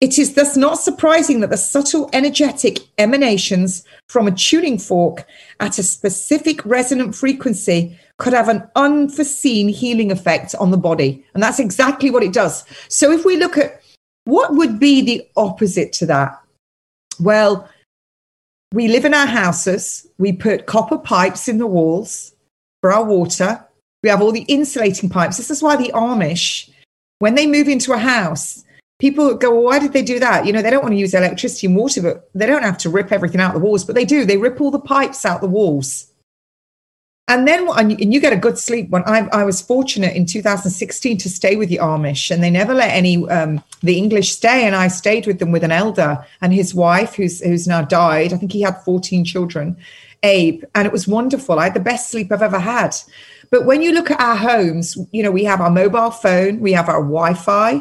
It is thus not surprising that the subtle energetic emanations from a tuning fork at a specific resonant frequency could have an unforeseen healing effect on the body. And that's exactly what it does. So if we look at what would be the opposite to that? Well, we live in our houses, we put copper pipes in the walls for our water, we have all the insulating pipes. This is why the Amish, when they move into a house, people go, well, why did they do that? You know, they don't want to use electricity and water, but they don't have to rip everything out the walls, but they do. They rip all the pipes out the walls. And then, and you get a good sleep. When I, I was fortunate in 2016 to stay with the Amish, and they never let any um, the English stay, and I stayed with them with an elder and his wife, who's who's now died. I think he had 14 children, Abe, and it was wonderful. I had the best sleep I've ever had. But when you look at our homes, you know, we have our mobile phone, we have our Wi Fi,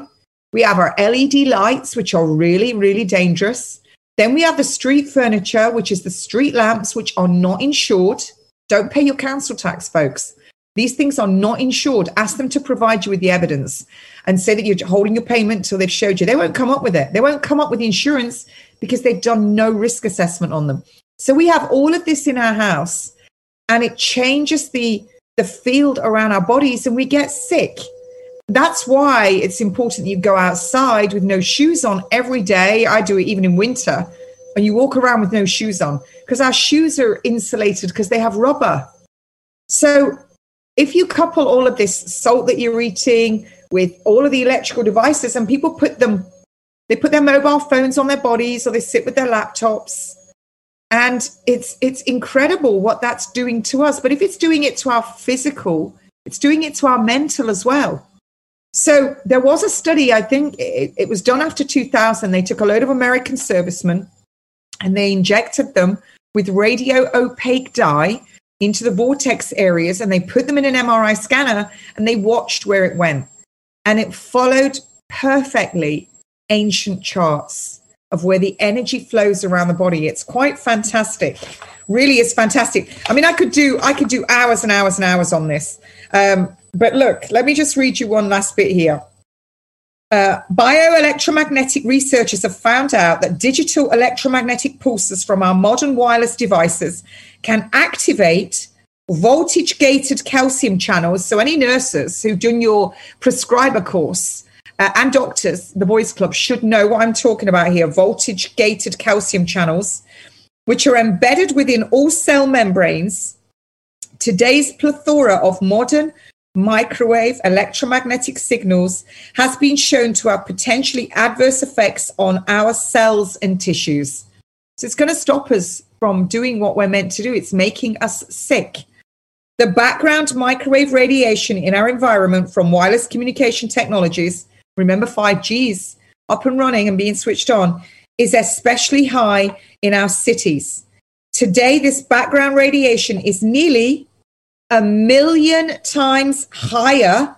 we have our LED lights, which are really, really dangerous. Then we have the street furniture, which is the street lamps, which are not insured. Don't pay your council tax, folks. These things are not insured. Ask them to provide you with the evidence and say that you're holding your payment until they've showed you. They won't come up with it. They won't come up with the insurance because they've done no risk assessment on them. So we have all of this in our house and it changes the the field around our bodies and we get sick. That's why it's important that you go outside with no shoes on every day. I do it even in winter. And you walk around with no shoes on because our shoes are insulated because they have rubber. So if you couple all of this salt that you're eating with all of the electrical devices and people put them they put their mobile phones on their bodies or they sit with their laptops and it's it's incredible what that's doing to us. But if it's doing it to our physical it's doing it to our mental as well. So there was a study i think it, it was done after 2000 they took a load of american servicemen and they injected them with radio opaque dye into the vortex areas and they put them in an MRI scanner and they watched where it went. And it followed perfectly ancient charts of where the energy flows around the body. It's quite fantastic. Really is fantastic. I mean, I could do I could do hours and hours and hours on this. Um, but look, let me just read you one last bit here. Uh, bioelectromagnetic researchers have found out that digital electromagnetic pulses from our modern wireless devices can activate voltage gated calcium channels. So, any nurses who've done your prescriber course uh, and doctors, the Boys Club, should know what I'm talking about here voltage gated calcium channels, which are embedded within all cell membranes. Today's plethora of modern microwave electromagnetic signals has been shown to have potentially adverse effects on our cells and tissues. So it's going to stop us from doing what we're meant to do. It's making us sick. The background microwave radiation in our environment from wireless communication technologies, remember 5G's up and running and being switched on, is especially high in our cities. Today, this background radiation is nearly a million times higher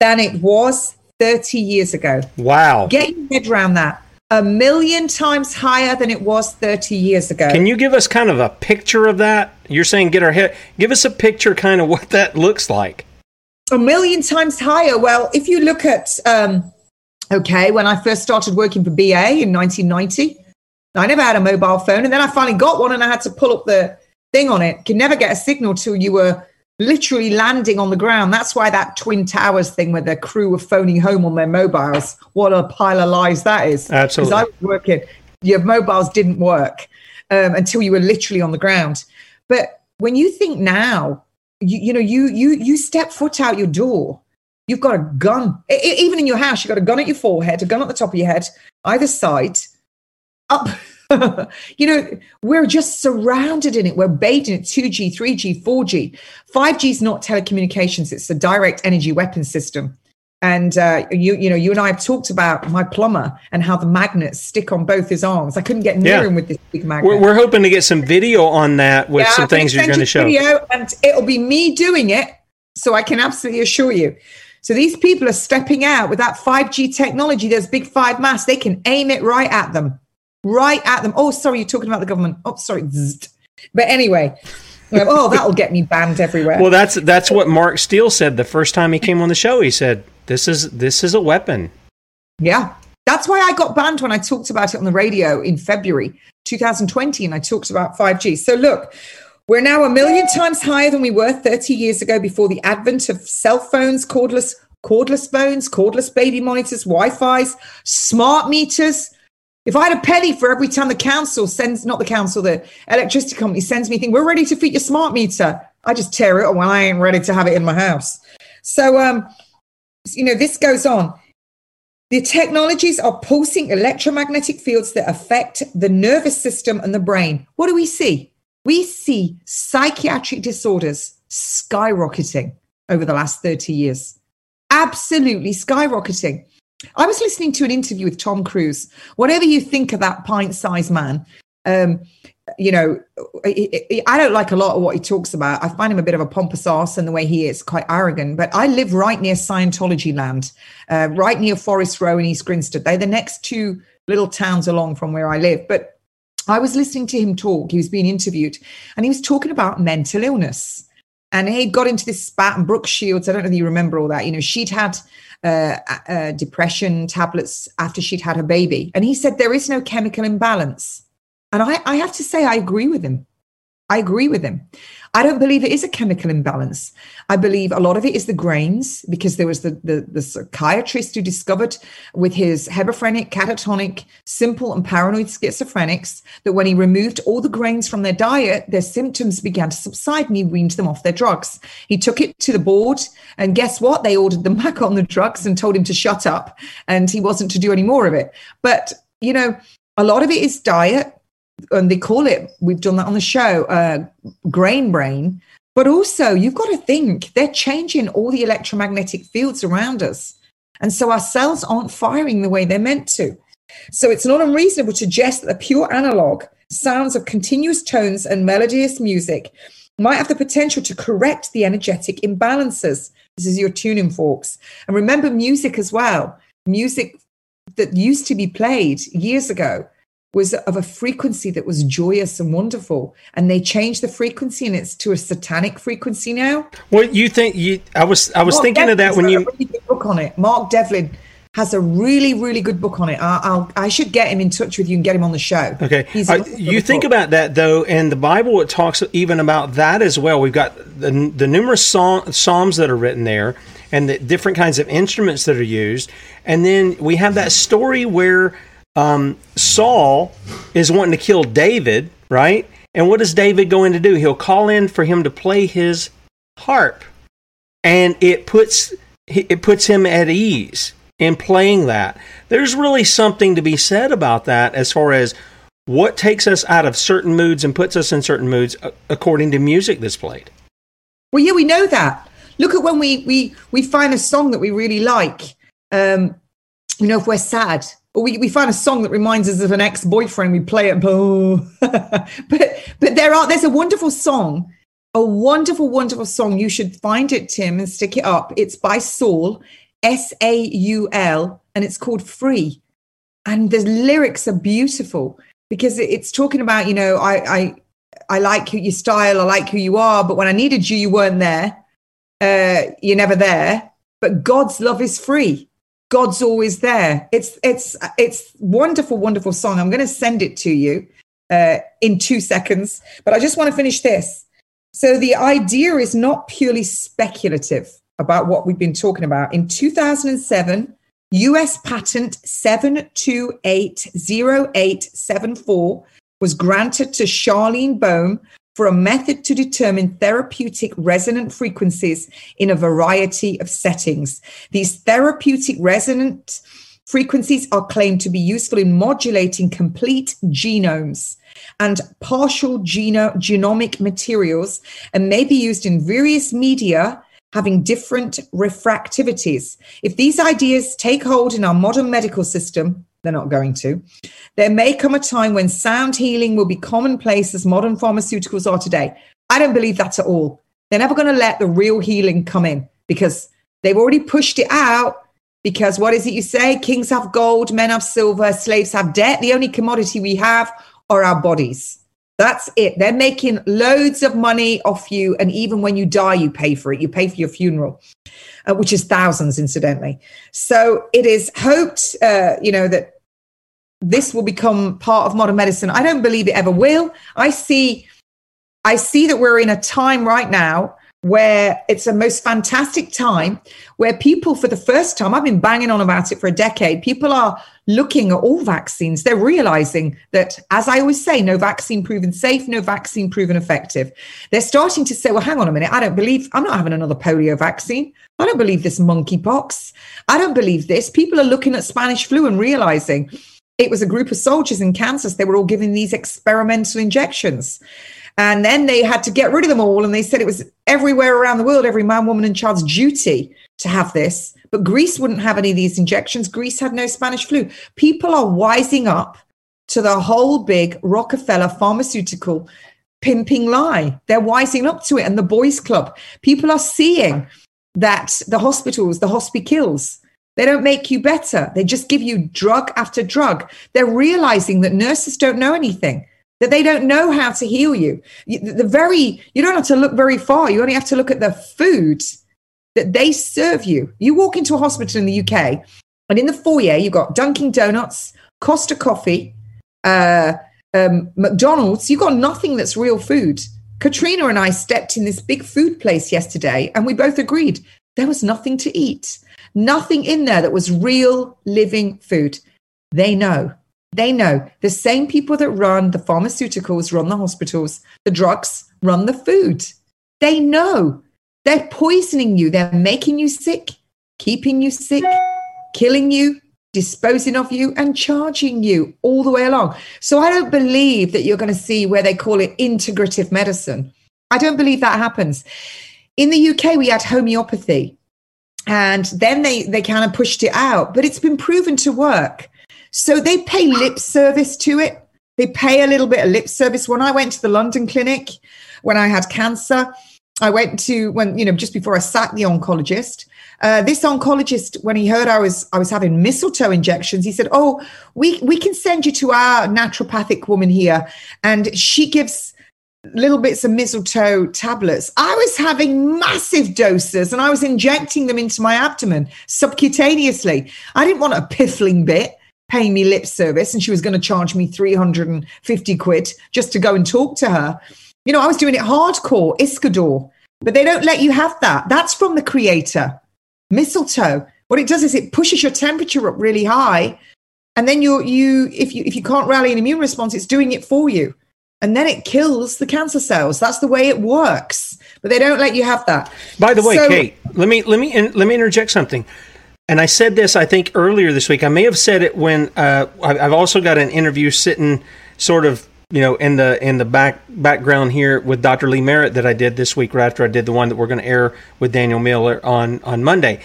than it was 30 years ago. Wow. Get your head around that. A million times higher than it was 30 years ago. Can you give us kind of a picture of that? You're saying get our head, give us a picture kind of what that looks like. A million times higher. Well, if you look at, um, okay, when I first started working for BA in 1990, I never had a mobile phone. And then I finally got one and I had to pull up the thing on it. Could never get a signal till you were literally landing on the ground. That's why that Twin Towers thing where the crew were phoning home on their mobiles, what a pile of lies that is. Absolutely. Because I was working, your mobiles didn't work um, until you were literally on the ground. But when you think now, you, you know, you you you step foot out your door, you've got a gun. I, even in your house, you've got a gun at your forehead, a gun at the top of your head, either side, up you know, we're just surrounded in it. We're bathed in it 2G, 3G, 4G. 5G is not telecommunications, it's a direct energy weapon system. And uh, you, you know, you and I have talked about my plumber and how the magnets stick on both his arms. I couldn't get near yeah. him with this big magnet. We're, we're, hoping to get some video on that with yeah, some things you're going to show. Video and it'll be me doing it, so I can absolutely assure you. So these people are stepping out with that 5G technology. There's big five masts, they can aim it right at them right at them. Oh, sorry, you're talking about the government. Oh, sorry. But anyway, oh, that'll get me banned everywhere. Well, that's that's what Mark Steele said the first time he came on the show. He said, "This is this is a weapon." Yeah, that's why I got banned when I talked about it on the radio in February 2020, and I talked about 5G. So look. We're now a million times higher than we were 30 years ago before the advent of cell phones, cordless cordless phones, cordless baby monitors, Wi-Fi's, smart meters, if I had a penny for every time the council sends, not the council, the electricity company sends me thing, we're ready to fit your smart meter. I just tear it when I ain't ready to have it in my house. So, um, you know, this goes on. The technologies are pulsing electromagnetic fields that affect the nervous system and the brain. What do we see? We see psychiatric disorders skyrocketing over the last 30 years. Absolutely skyrocketing. I was listening to an interview with Tom Cruise. Whatever you think of that pint sized man, um, you know, I don't like a lot of what he talks about. I find him a bit of a pompous ass and the way he is, quite arrogant. But I live right near Scientology land, uh, right near Forest Row in East Grinstead. They're the next two little towns along from where I live. But I was listening to him talk. He was being interviewed and he was talking about mental illness. And he got into this spat, and Brooke Shields, I don't know if you remember all that. You know, she'd had uh, uh, depression tablets after she'd had her baby. And he said there is no chemical imbalance. And I, I have to say, I agree with him. I agree with him. I don't believe it is a chemical imbalance. I believe a lot of it is the grains because there was the, the, the psychiatrist who discovered with his hebephrenic, catatonic, simple and paranoid schizophrenics that when he removed all the grains from their diet, their symptoms began to subside and he weaned them off their drugs. He took it to the board and guess what? They ordered them back on the drugs and told him to shut up and he wasn't to do any more of it. But, you know, a lot of it is diet and they call it we've done that on the show uh, grain brain. But also you've got to think they're changing all the electromagnetic fields around us. And so our cells aren't firing the way they're meant to. So it's not unreasonable to suggest that the pure analog sounds of continuous tones and melodious music might have the potential to correct the energetic imbalances. This is your tuning forks. And remember music as well. Music that used to be played years ago was of a frequency that was joyous and wonderful and they changed the frequency and it's to a satanic frequency now what you think you i was i was mark thinking devlin of that when you book on it mark devlin has a really, really good book on it. I, I'll, I should get him in touch with you and get him on the show. Okay. He's Uh, you think about that though, and the Bible it talks even about that as well. We've got the, the numerous psalm, psalms that are written there, and the different kinds of instruments that are used, and then we have that story where um, Saul is wanting to kill David, right? And what is David going to do? He'll call in for him to play his harp, and it puts it puts him at ease in playing that. There's really something to be said about that as far as what takes us out of certain moods and puts us in certain moods uh, according to music that's played. Well, yeah, we know that. Look at when we we we find a song that we really like. Um, you know, if we're sad, we, we find a song that reminds us of an ex boyfriend, we play it. but but there are there's a wonderful song, a wonderful wonderful song. You should find it, Tim, and stick it up. It's by Saul, S A U L, and it's called Free. And the lyrics are beautiful because it's talking about you know I I I like your style, I like who you are, but when I needed you, you weren't there. Uh, you're never there. But God's love is free. God's always there. It's it's it's wonderful, wonderful song. I'm going to send it to you uh, in two seconds, but I just want to finish this. So the idea is not purely speculative about what we've been talking about. In 2007, US patent 7280874 was granted to Charlene Boehm for a method to determine therapeutic resonant frequencies in a variety of settings. These therapeutic resonant frequencies are claimed to be useful in modulating complete genomes and partial geno- genomic materials and may be used in various media having different refractivities. If these ideas take hold in our modern medical system, they're not going to. There may come a time when sound healing will be commonplace as modern pharmaceuticals are today. I don't believe that at all. They're never going to let the real healing come in because they've already pushed it out. Because what is it you say? Kings have gold, men have silver, slaves have debt. The only commodity we have are our bodies. That's it. They're making loads of money off you. And even when you die, you pay for it. You pay for your funeral, uh, which is thousands, incidentally. So it is hoped, uh, you know, that this will become part of modern medicine. I don't believe it ever will. I see, I see that we're in a time right now where it's a most fantastic time where people, for the first time, I've been banging on about it for a decade, people are looking at all vaccines. They're realizing that, as I always say, no vaccine proven safe, no vaccine proven effective. They're starting to say, well, hang on a minute, I don't believe, I'm not having another polio vaccine. I don't believe this monkeypox. I don't believe this. People are looking at Spanish flu and realizing it was a group of soldiers in Kansas. They were all given these experimental injections. And then they had to get rid of them all. And they said it was everywhere around the world, every man, woman, and child's duty to have this. But Greece wouldn't have any of these injections. Greece had no Spanish flu. People are wising up to the whole big Rockefeller pharmaceutical pimping lie. They're wising up to it. And the boys club, people are seeing that the hospitals, the hospitals, they don't make you better. They just give you drug after drug. They're realizing that nurses don't know anything, that they don't know how to heal you. The very, you don't have to look very far. You only have to look at the food that they serve you. You walk into a hospital in the UK, and in the foyer, you've got Dunkin' Donuts, Costa Coffee, uh, um, McDonald's. You've got nothing that's real food. Katrina and I stepped in this big food place yesterday, and we both agreed there was nothing to eat, nothing in there that was real living food. They know. They know. The same people that run the pharmaceuticals run the hospitals, the drugs run the food. They know. They're poisoning you. They're making you sick, keeping you sick, killing you, disposing of you, and charging you all the way along. So I don't believe that you're going to see where they call it integrative medicine. I don't believe that happens. In the UK, we had homeopathy, and then they, they kind of pushed it out, but it's been proven to work. So they pay lip service to it. They pay a little bit of lip service. When I went to the London clinic, when I had cancer, I went to when you know just before I sacked the oncologist. Uh, this oncologist, when he heard I was I was having mistletoe injections, he said, "Oh, we we can send you to our naturopathic woman here, and she gives little bits of mistletoe tablets. I was having massive doses and I was injecting them into my abdomen subcutaneously. I didn't want a piffling bit paying me lip service and she was going to charge me 350 quid just to go and talk to her. You know, I was doing it hardcore, Iskador, but they don't let you have that. That's from the creator. Mistletoe. What it does is it pushes your temperature up really high. And then you you if you if you can't rally an immune response, it's doing it for you and then it kills the cancer cells. That's the way it works. But they don't let you have that. By the way, so, Kate, let me let me let me interject something. And I said this, I think, earlier this week. I may have said it when uh, I've also got an interview sitting, sort of, you know, in the in the back background here with Dr. Lee Merritt that I did this week, right after I did the one that we're going to air with Daniel Miller on on Monday.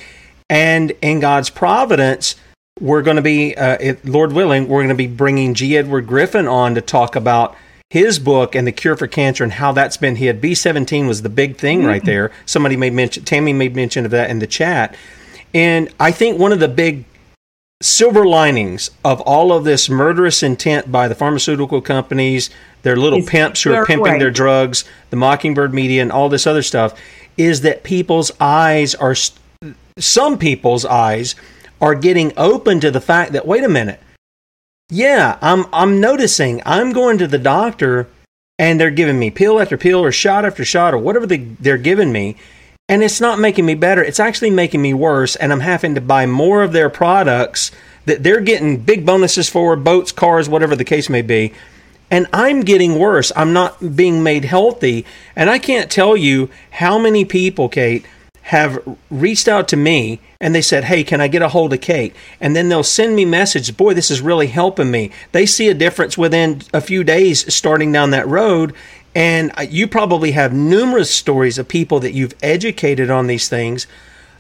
And in God's providence, we're going to be, uh, Lord willing, we're going to be bringing G. Edward Griffin on to talk about his book and the cure for cancer and how that's been hit. B17 was the big thing right mm-hmm. there. Somebody made mention, Tammy made mention of that in the chat. And I think one of the big silver linings of all of this murderous intent by the pharmaceutical companies, their little it's pimps who are pimping way. their drugs, the Mockingbird media, and all this other stuff, is that people's eyes are, some people's eyes are getting open to the fact that, wait a minute, yeah, I'm I'm noticing I'm going to the doctor and they're giving me pill after pill or shot after shot or whatever they, they're giving me and it's not making me better. It's actually making me worse and i'm having to buy more of their products that they're getting big bonuses for boats cars whatever the case may be. And i'm getting worse. I'm not being made healthy. And i can't tell you how many people kate have reached out to me and they said, Hey, can I get a hold of Kate? And then they'll send me message, boy, this is really helping me. They see a difference within a few days starting down that road. And you probably have numerous stories of people that you've educated on these things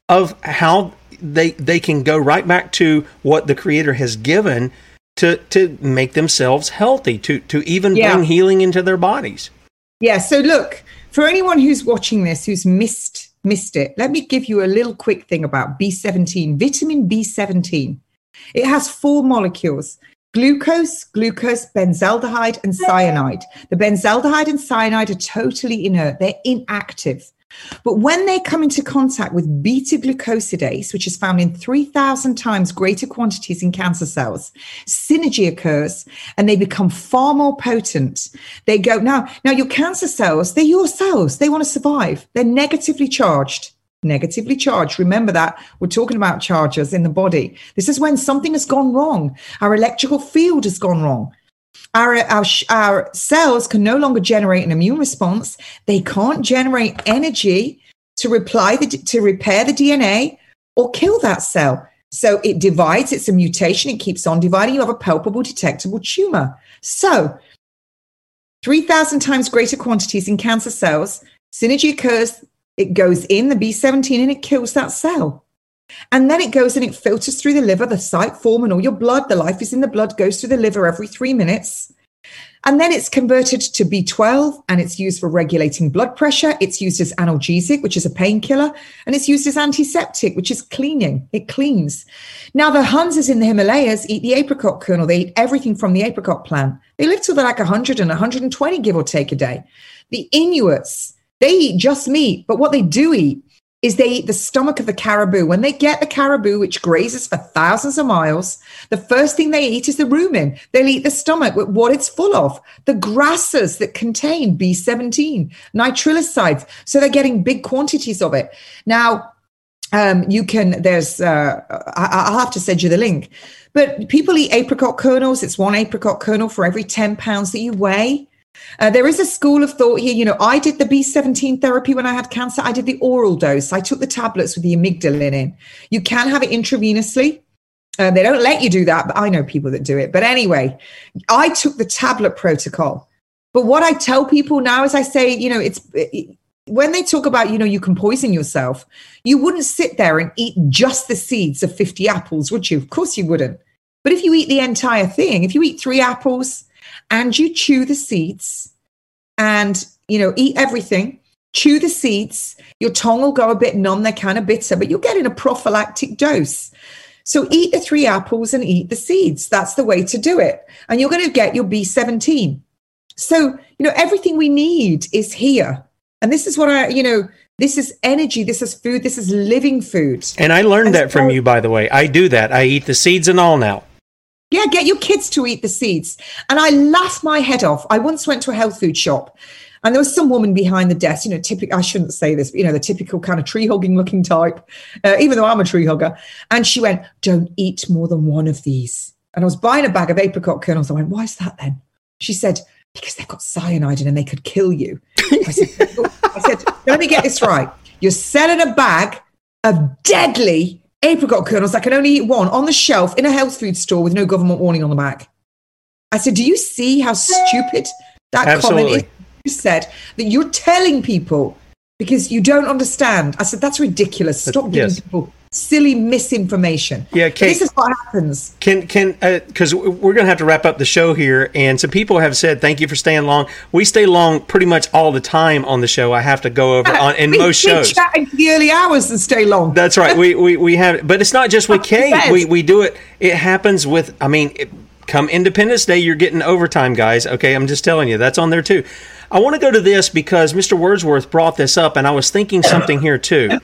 of how they they can go right back to what the creator has given to to make themselves healthy, to to even yeah. bring healing into their bodies. Yeah, so look, for anyone who's watching this who's missed missed it, let me give you a little quick thing about B17, vitamin B17. It has four molecules glucose, glucose, benzaldehyde, and cyanide. The benzaldehyde and cyanide are totally inert, they're inactive. But when they come into contact with beta glucosidase, which is found in 3,000 times greater quantities in cancer cells, synergy occurs and they become far more potent. They go, now, now your cancer cells, they're your cells. They want to survive. They're negatively charged. Negatively charged. Remember that we're talking about charges in the body. This is when something has gone wrong. Our electrical field has gone wrong. Our, our, our cells can no longer generate an immune response. They can't generate energy to reply the, to repair the DNA or kill that cell. So it divides. It's a mutation. It keeps on dividing. You have a palpable, detectable tumor. So 3,000 times greater quantities in cancer cells. Synergy occurs. It goes in the B17 and it kills that cell. And then it goes and it filters through the liver, the site form, and all your blood. The life is in the blood, goes through the liver every three minutes. And then it's converted to B12 and it's used for regulating blood pressure. It's used as analgesic, which is a painkiller, and it's used as antiseptic, which is cleaning. It cleans. Now, the Huns in the Himalayas eat the apricot kernel. They eat everything from the apricot plant. They live till they're like 100 and 120, give or take a day. The Inuits, they eat just meat, but what they do eat is they eat the stomach of the caribou. When they get the caribou, which grazes for thousands of miles, the first thing they eat is the rumen. They'll eat the stomach with what it's full of, the grasses that contain B17, nitrilosides. So they're getting big quantities of it. Now, um, you can, there's, uh, I, will have to send you the link, but people eat apricot kernels. It's one apricot kernel for every 10 pounds that you weigh. Uh, there is a school of thought here. You know, I did the B17 therapy when I had cancer. I did the oral dose. I took the tablets with the amygdalin in. You can have it intravenously. Uh, they don't let you do that, but I know people that do it. But anyway, I took the tablet protocol. But what I tell people now is I say, you know, it's it, when they talk about, you know, you can poison yourself, you wouldn't sit there and eat just the seeds of 50 apples, would you? Of course you wouldn't. But if you eat the entire thing, if you eat three apples, and you chew the seeds and, you know, eat everything, chew the seeds, your tongue will go a bit numb, they're kind of bitter, but you're getting a prophylactic dose. So eat the three apples and eat the seeds. That's the way to do it. And you're going to get your B17. So, you know, everything we need is here. And this is what I, you know, this is energy, this is food, this is living food. And I learned and that so, from you, by the way. I do that. I eat the seeds and all now. Yeah, get your kids to eat the seeds. And I laughed my head off. I once went to a health food shop and there was some woman behind the desk, you know, typical, I shouldn't say this, but, you know, the typical kind of tree hugging looking type, uh, even though I'm a tree hugger. And she went, Don't eat more than one of these. And I was buying a bag of apricot kernels. I went, Why is that then? She said, Because they've got cyanide in and they could kill you. I said, I said, Let me get this right. You're selling a bag of deadly apricot kernels that can only eat one on the shelf in a health food store with no government warning on the back. I said, Do you see how stupid that Absolutely. comment is? You said that you're telling people because you don't understand. I said, That's ridiculous. Stop giving yes. people silly misinformation. Yeah, Kate, this is what happens. Can can because uh, we're going to have to wrap up the show here, and some people have said thank you for staying long. We stay long pretty much all the time on the show. I have to go over on in we, most we shows. Chat into the early hours and stay long. That's right. we we we have, but it's not just with Kate. We we do it. It happens with. I mean. It, come Independence Day, you're getting overtime, guys. Okay, I'm just telling you, that's on there too. I want to go to this because Mr. Wordsworth brought this up, and I was thinking something here too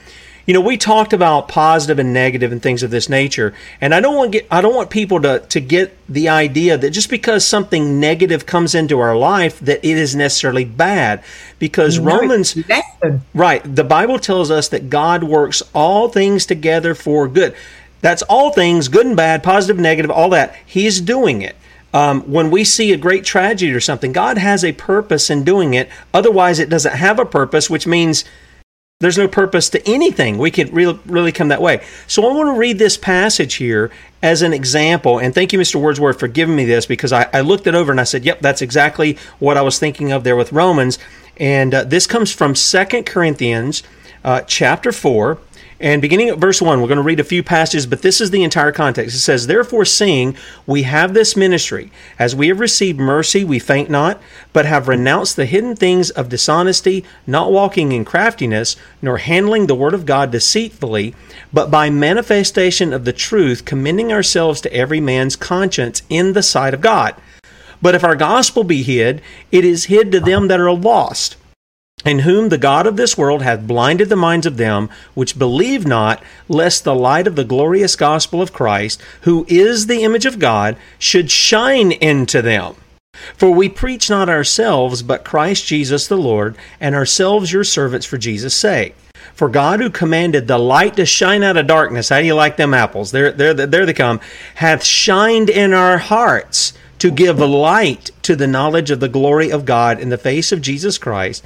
you know, we talked about positive and negative and things of this nature, and I don't want get I don't want people to to get the idea that just because something negative comes into our life that it is necessarily bad because no, Romans right, the Bible tells us that God works all things together for good. That's all things, good and bad, positive, negative, all that. He's doing it. Um, when we see a great tragedy or something, God has a purpose in doing it. Otherwise, it doesn't have a purpose, which means there's no purpose to anything. We could really, really come that way. So I want to read this passage here as an example. And thank you, Mr. Wordsworth, for giving me this because I, I looked it over and I said, yep, that's exactly what I was thinking of there with Romans. And uh, this comes from Second Corinthians uh, chapter 4. And beginning at verse 1, we're going to read a few passages, but this is the entire context. It says, Therefore, seeing we have this ministry, as we have received mercy, we faint not, but have renounced the hidden things of dishonesty, not walking in craftiness, nor handling the word of God deceitfully, but by manifestation of the truth, commending ourselves to every man's conscience in the sight of God. But if our gospel be hid, it is hid to them that are lost in whom the God of this world hath blinded the minds of them which believe not, lest the light of the glorious gospel of Christ, who is the image of God, should shine into them. For we preach not ourselves, but Christ Jesus the Lord, and ourselves your servants for Jesus' sake. For God, who commanded the light to shine out of darkness, how do you like them apples? There, there, there they come, hath shined in our hearts to give light to the knowledge of the glory of God in the face of Jesus Christ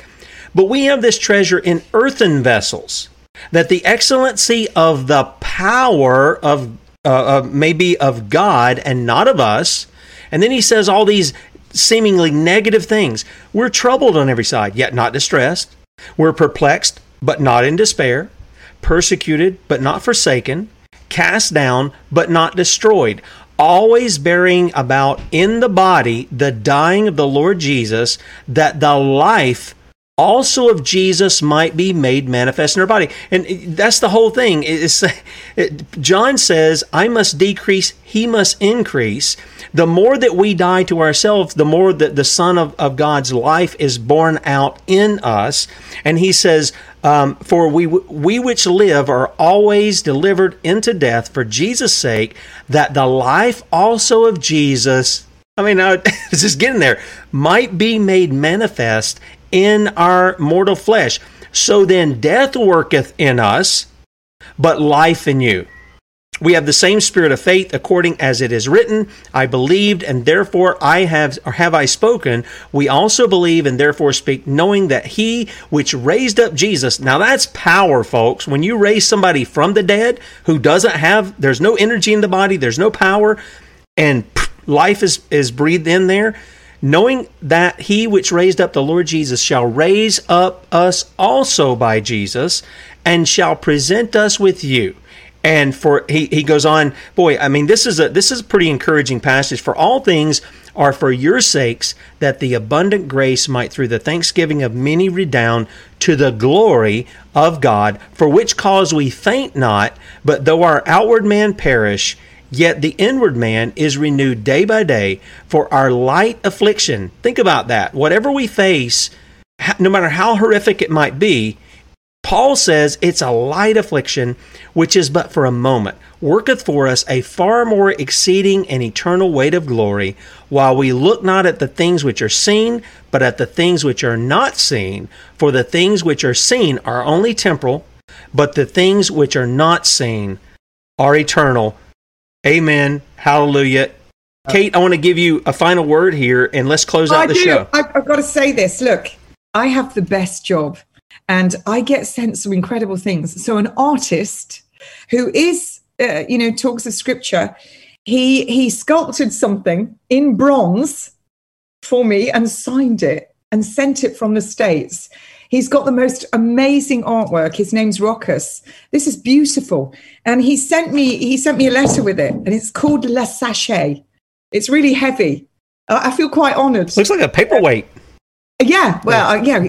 but we have this treasure in earthen vessels, that the excellency of the power of uh, uh, maybe of God and not of us. And then he says all these seemingly negative things. We're troubled on every side, yet not distressed. We're perplexed, but not in despair. Persecuted, but not forsaken. Cast down, but not destroyed always bearing about in the body the dying of the Lord Jesus, that the life also of Jesus might be made manifest in our body. And that's the whole thing. It's, it, John says, I must decrease, he must increase. The more that we die to ourselves, the more that the Son of, of God's life is born out in us. And he says, um, For we, we which live are always delivered into death for Jesus' sake, that the life also of Jesus I mean, uh, it's just getting there. Might be made manifest in our mortal flesh. So then death worketh in us, but life in you. We have the same spirit of faith according as it is written, I believed and therefore I have or have I spoken. We also believe and therefore speak knowing that he which raised up Jesus. Now that's power folks. When you raise somebody from the dead who doesn't have there's no energy in the body, there's no power and life is is breathed in there knowing that he which raised up the Lord Jesus shall raise up us also by Jesus and shall present us with you. And for he, he goes on, boy, I mean this is a this is a pretty encouraging passage. For all things are for your sakes, that the abundant grace might through the thanksgiving of many redound to the glory of God, for which cause we faint not, but though our outward man perish, Yet the inward man is renewed day by day for our light affliction. Think about that. Whatever we face, no matter how horrific it might be, Paul says it's a light affliction, which is but for a moment, worketh for us a far more exceeding and eternal weight of glory, while we look not at the things which are seen, but at the things which are not seen. For the things which are seen are only temporal, but the things which are not seen are eternal. Amen. Hallelujah. Kate, I want to give you a final word here and let's close out I the do. show. I've, I've got to say this. Look, I have the best job and I get sent some incredible things. So, an artist who is, uh, you know, talks of scripture, he he sculpted something in bronze for me and signed it and sent it from the states. He's got the most amazing artwork. His name's Rockus. This is beautiful, and he sent me he sent me a letter with it, and it's called La Sachet. It's really heavy. Uh, I feel quite honoured. Looks like a paperweight. Yeah, well, uh, yeah,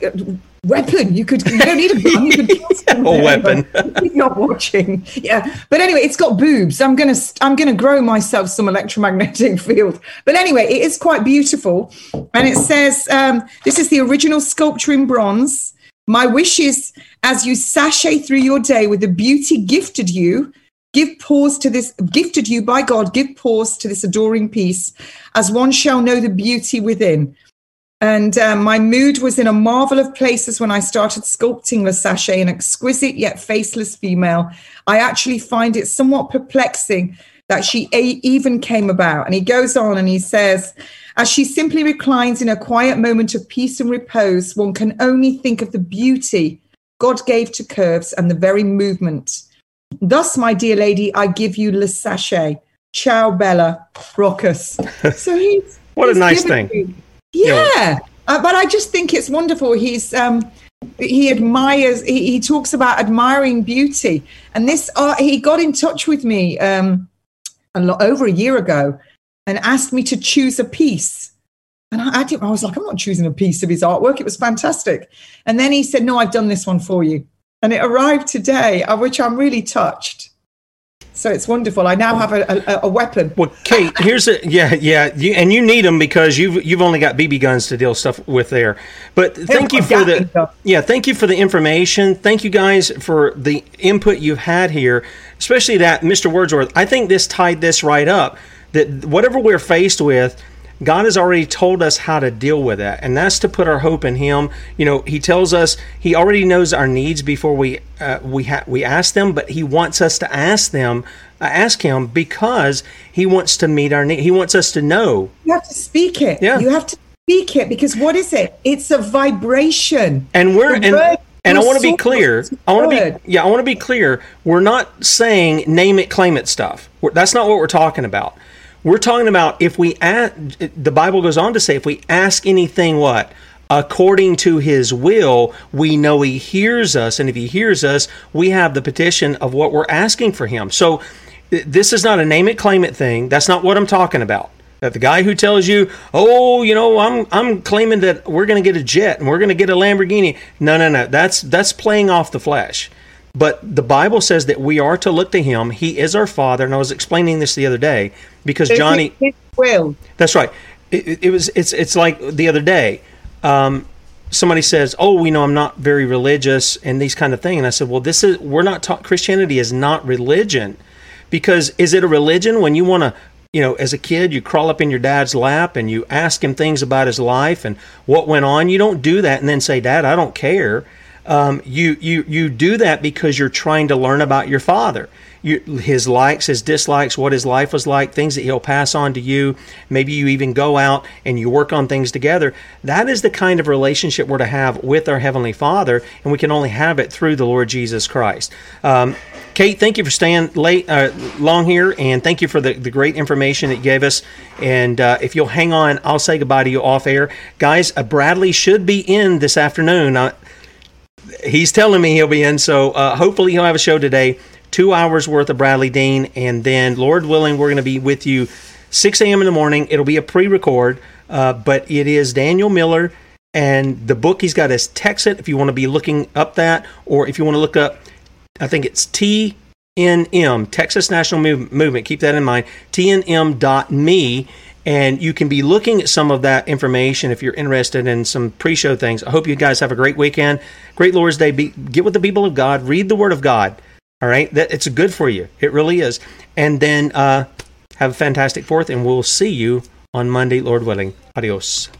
weapon. You could. You don't need a gun. You could kill someone. A weapon. You're not watching. Yeah, but anyway, it's got boobs. I'm gonna. I'm gonna grow myself some electromagnetic field. But anyway, it is quite beautiful, and it says um, this is the original sculpture in bronze. My wish is, as you sashay through your day with the beauty gifted you, give pause to this gifted you by God. Give pause to this adoring piece, as one shall know the beauty within. And um, my mood was in a marvel of places when I started sculpting La Sachet, an exquisite yet faceless female. I actually find it somewhat perplexing that she a- even came about. And he goes on and he says, as she simply reclines in a quiet moment of peace and repose, one can only think of the beauty God gave to curves and the very movement. Thus, my dear lady, I give you Le Sachet. Ciao, Bella. Rockus. So he's. What a nice thing. me- yeah, uh, but I just think it's wonderful. He's um, he admires. He, he talks about admiring beauty, and this art. He got in touch with me um, a lot over a year ago, and asked me to choose a piece. And I, I, didn't, I was like, I'm not choosing a piece of his artwork. It was fantastic. And then he said, No, I've done this one for you, and it arrived today, of which I'm really touched. So it's wonderful. I now have a, a, a weapon. Well, Kate, here's a yeah, yeah, you, and you need them because you've you've only got BB guns to deal stuff with there. But thank you for the yeah, thank you for the information. Thank you guys for the input you've had here, especially that Mr. Wordsworth. I think this tied this right up. That whatever we're faced with, God has already told us how to deal with that, and that's to put our hope in Him. You know, He tells us He already knows our needs before we uh, we ha- we ask them, but He wants us to ask them, uh, ask Him because He wants to meet our need. He wants us to know. You have to speak it. Yeah. You have to speak it because what is it? It's a vibration. And we're and and I want to be clear. I want to be yeah. I want to be clear. We're not saying name it, claim it stuff. We're, that's not what we're talking about. We're talking about if we ask, the Bible goes on to say if we ask anything what according to his will, we know he hears us and if he hears us, we have the petition of what we're asking for him. So this is not a name it claim it thing. That's not what I'm talking about. That the guy who tells you, "Oh, you know, I'm I'm claiming that we're going to get a jet and we're going to get a Lamborghini." No, no, no. That's that's playing off the flesh. But the Bible says that we are to look to him. He is our father, and I was explaining this the other day because Johnny will. that's right. It, it- it was. It's. It's like the other day. Um, somebody says, "Oh, we know I'm not very religious," and these kind of thing. And I said, "Well, this is. We're not taught. Christianity is not religion, because is it a religion when you want to?" You know, as a kid, you crawl up in your dad's lap and you ask him things about his life and what went on. You don't do that and then say, "Dad, I don't care." Um, you you you do that because you're trying to learn about your father, you, his likes, his dislikes, what his life was like, things that he'll pass on to you. Maybe you even go out and you work on things together. That is the kind of relationship we're to have with our heavenly Father, and we can only have it through the Lord Jesus Christ. Um, Kate, thank you for staying late, uh, long here, and thank you for the, the great information that you gave us. And uh, if you'll hang on, I'll say goodbye to you off air, guys. Uh, Bradlee should be in this afternoon. Uh, he's telling me he'll be in, so uh, hopefully he'll have a show today. Two hours worth of Bradlee Dean, and then Lord willing, we're going to be with you 6 a.m. in the morning. It'll be a pre-record, uh, but it is Daniel Miller, and the book he's got is Texit. If you want to be looking up that, or if you want to look up, I think it's T TNM, Texas National Move- Movement. Keep that in mind. TNM.me. And you can be looking at some of that information if you're interested in some pre show things. I hope you guys have a great weekend. Great Lord's Day. Be, get with the people of God. Read the Word of God. All right? That, it's good for you. It really is. And then uh, have a fantastic fourth, and we'll see you on Monday, Lord willing. Adios.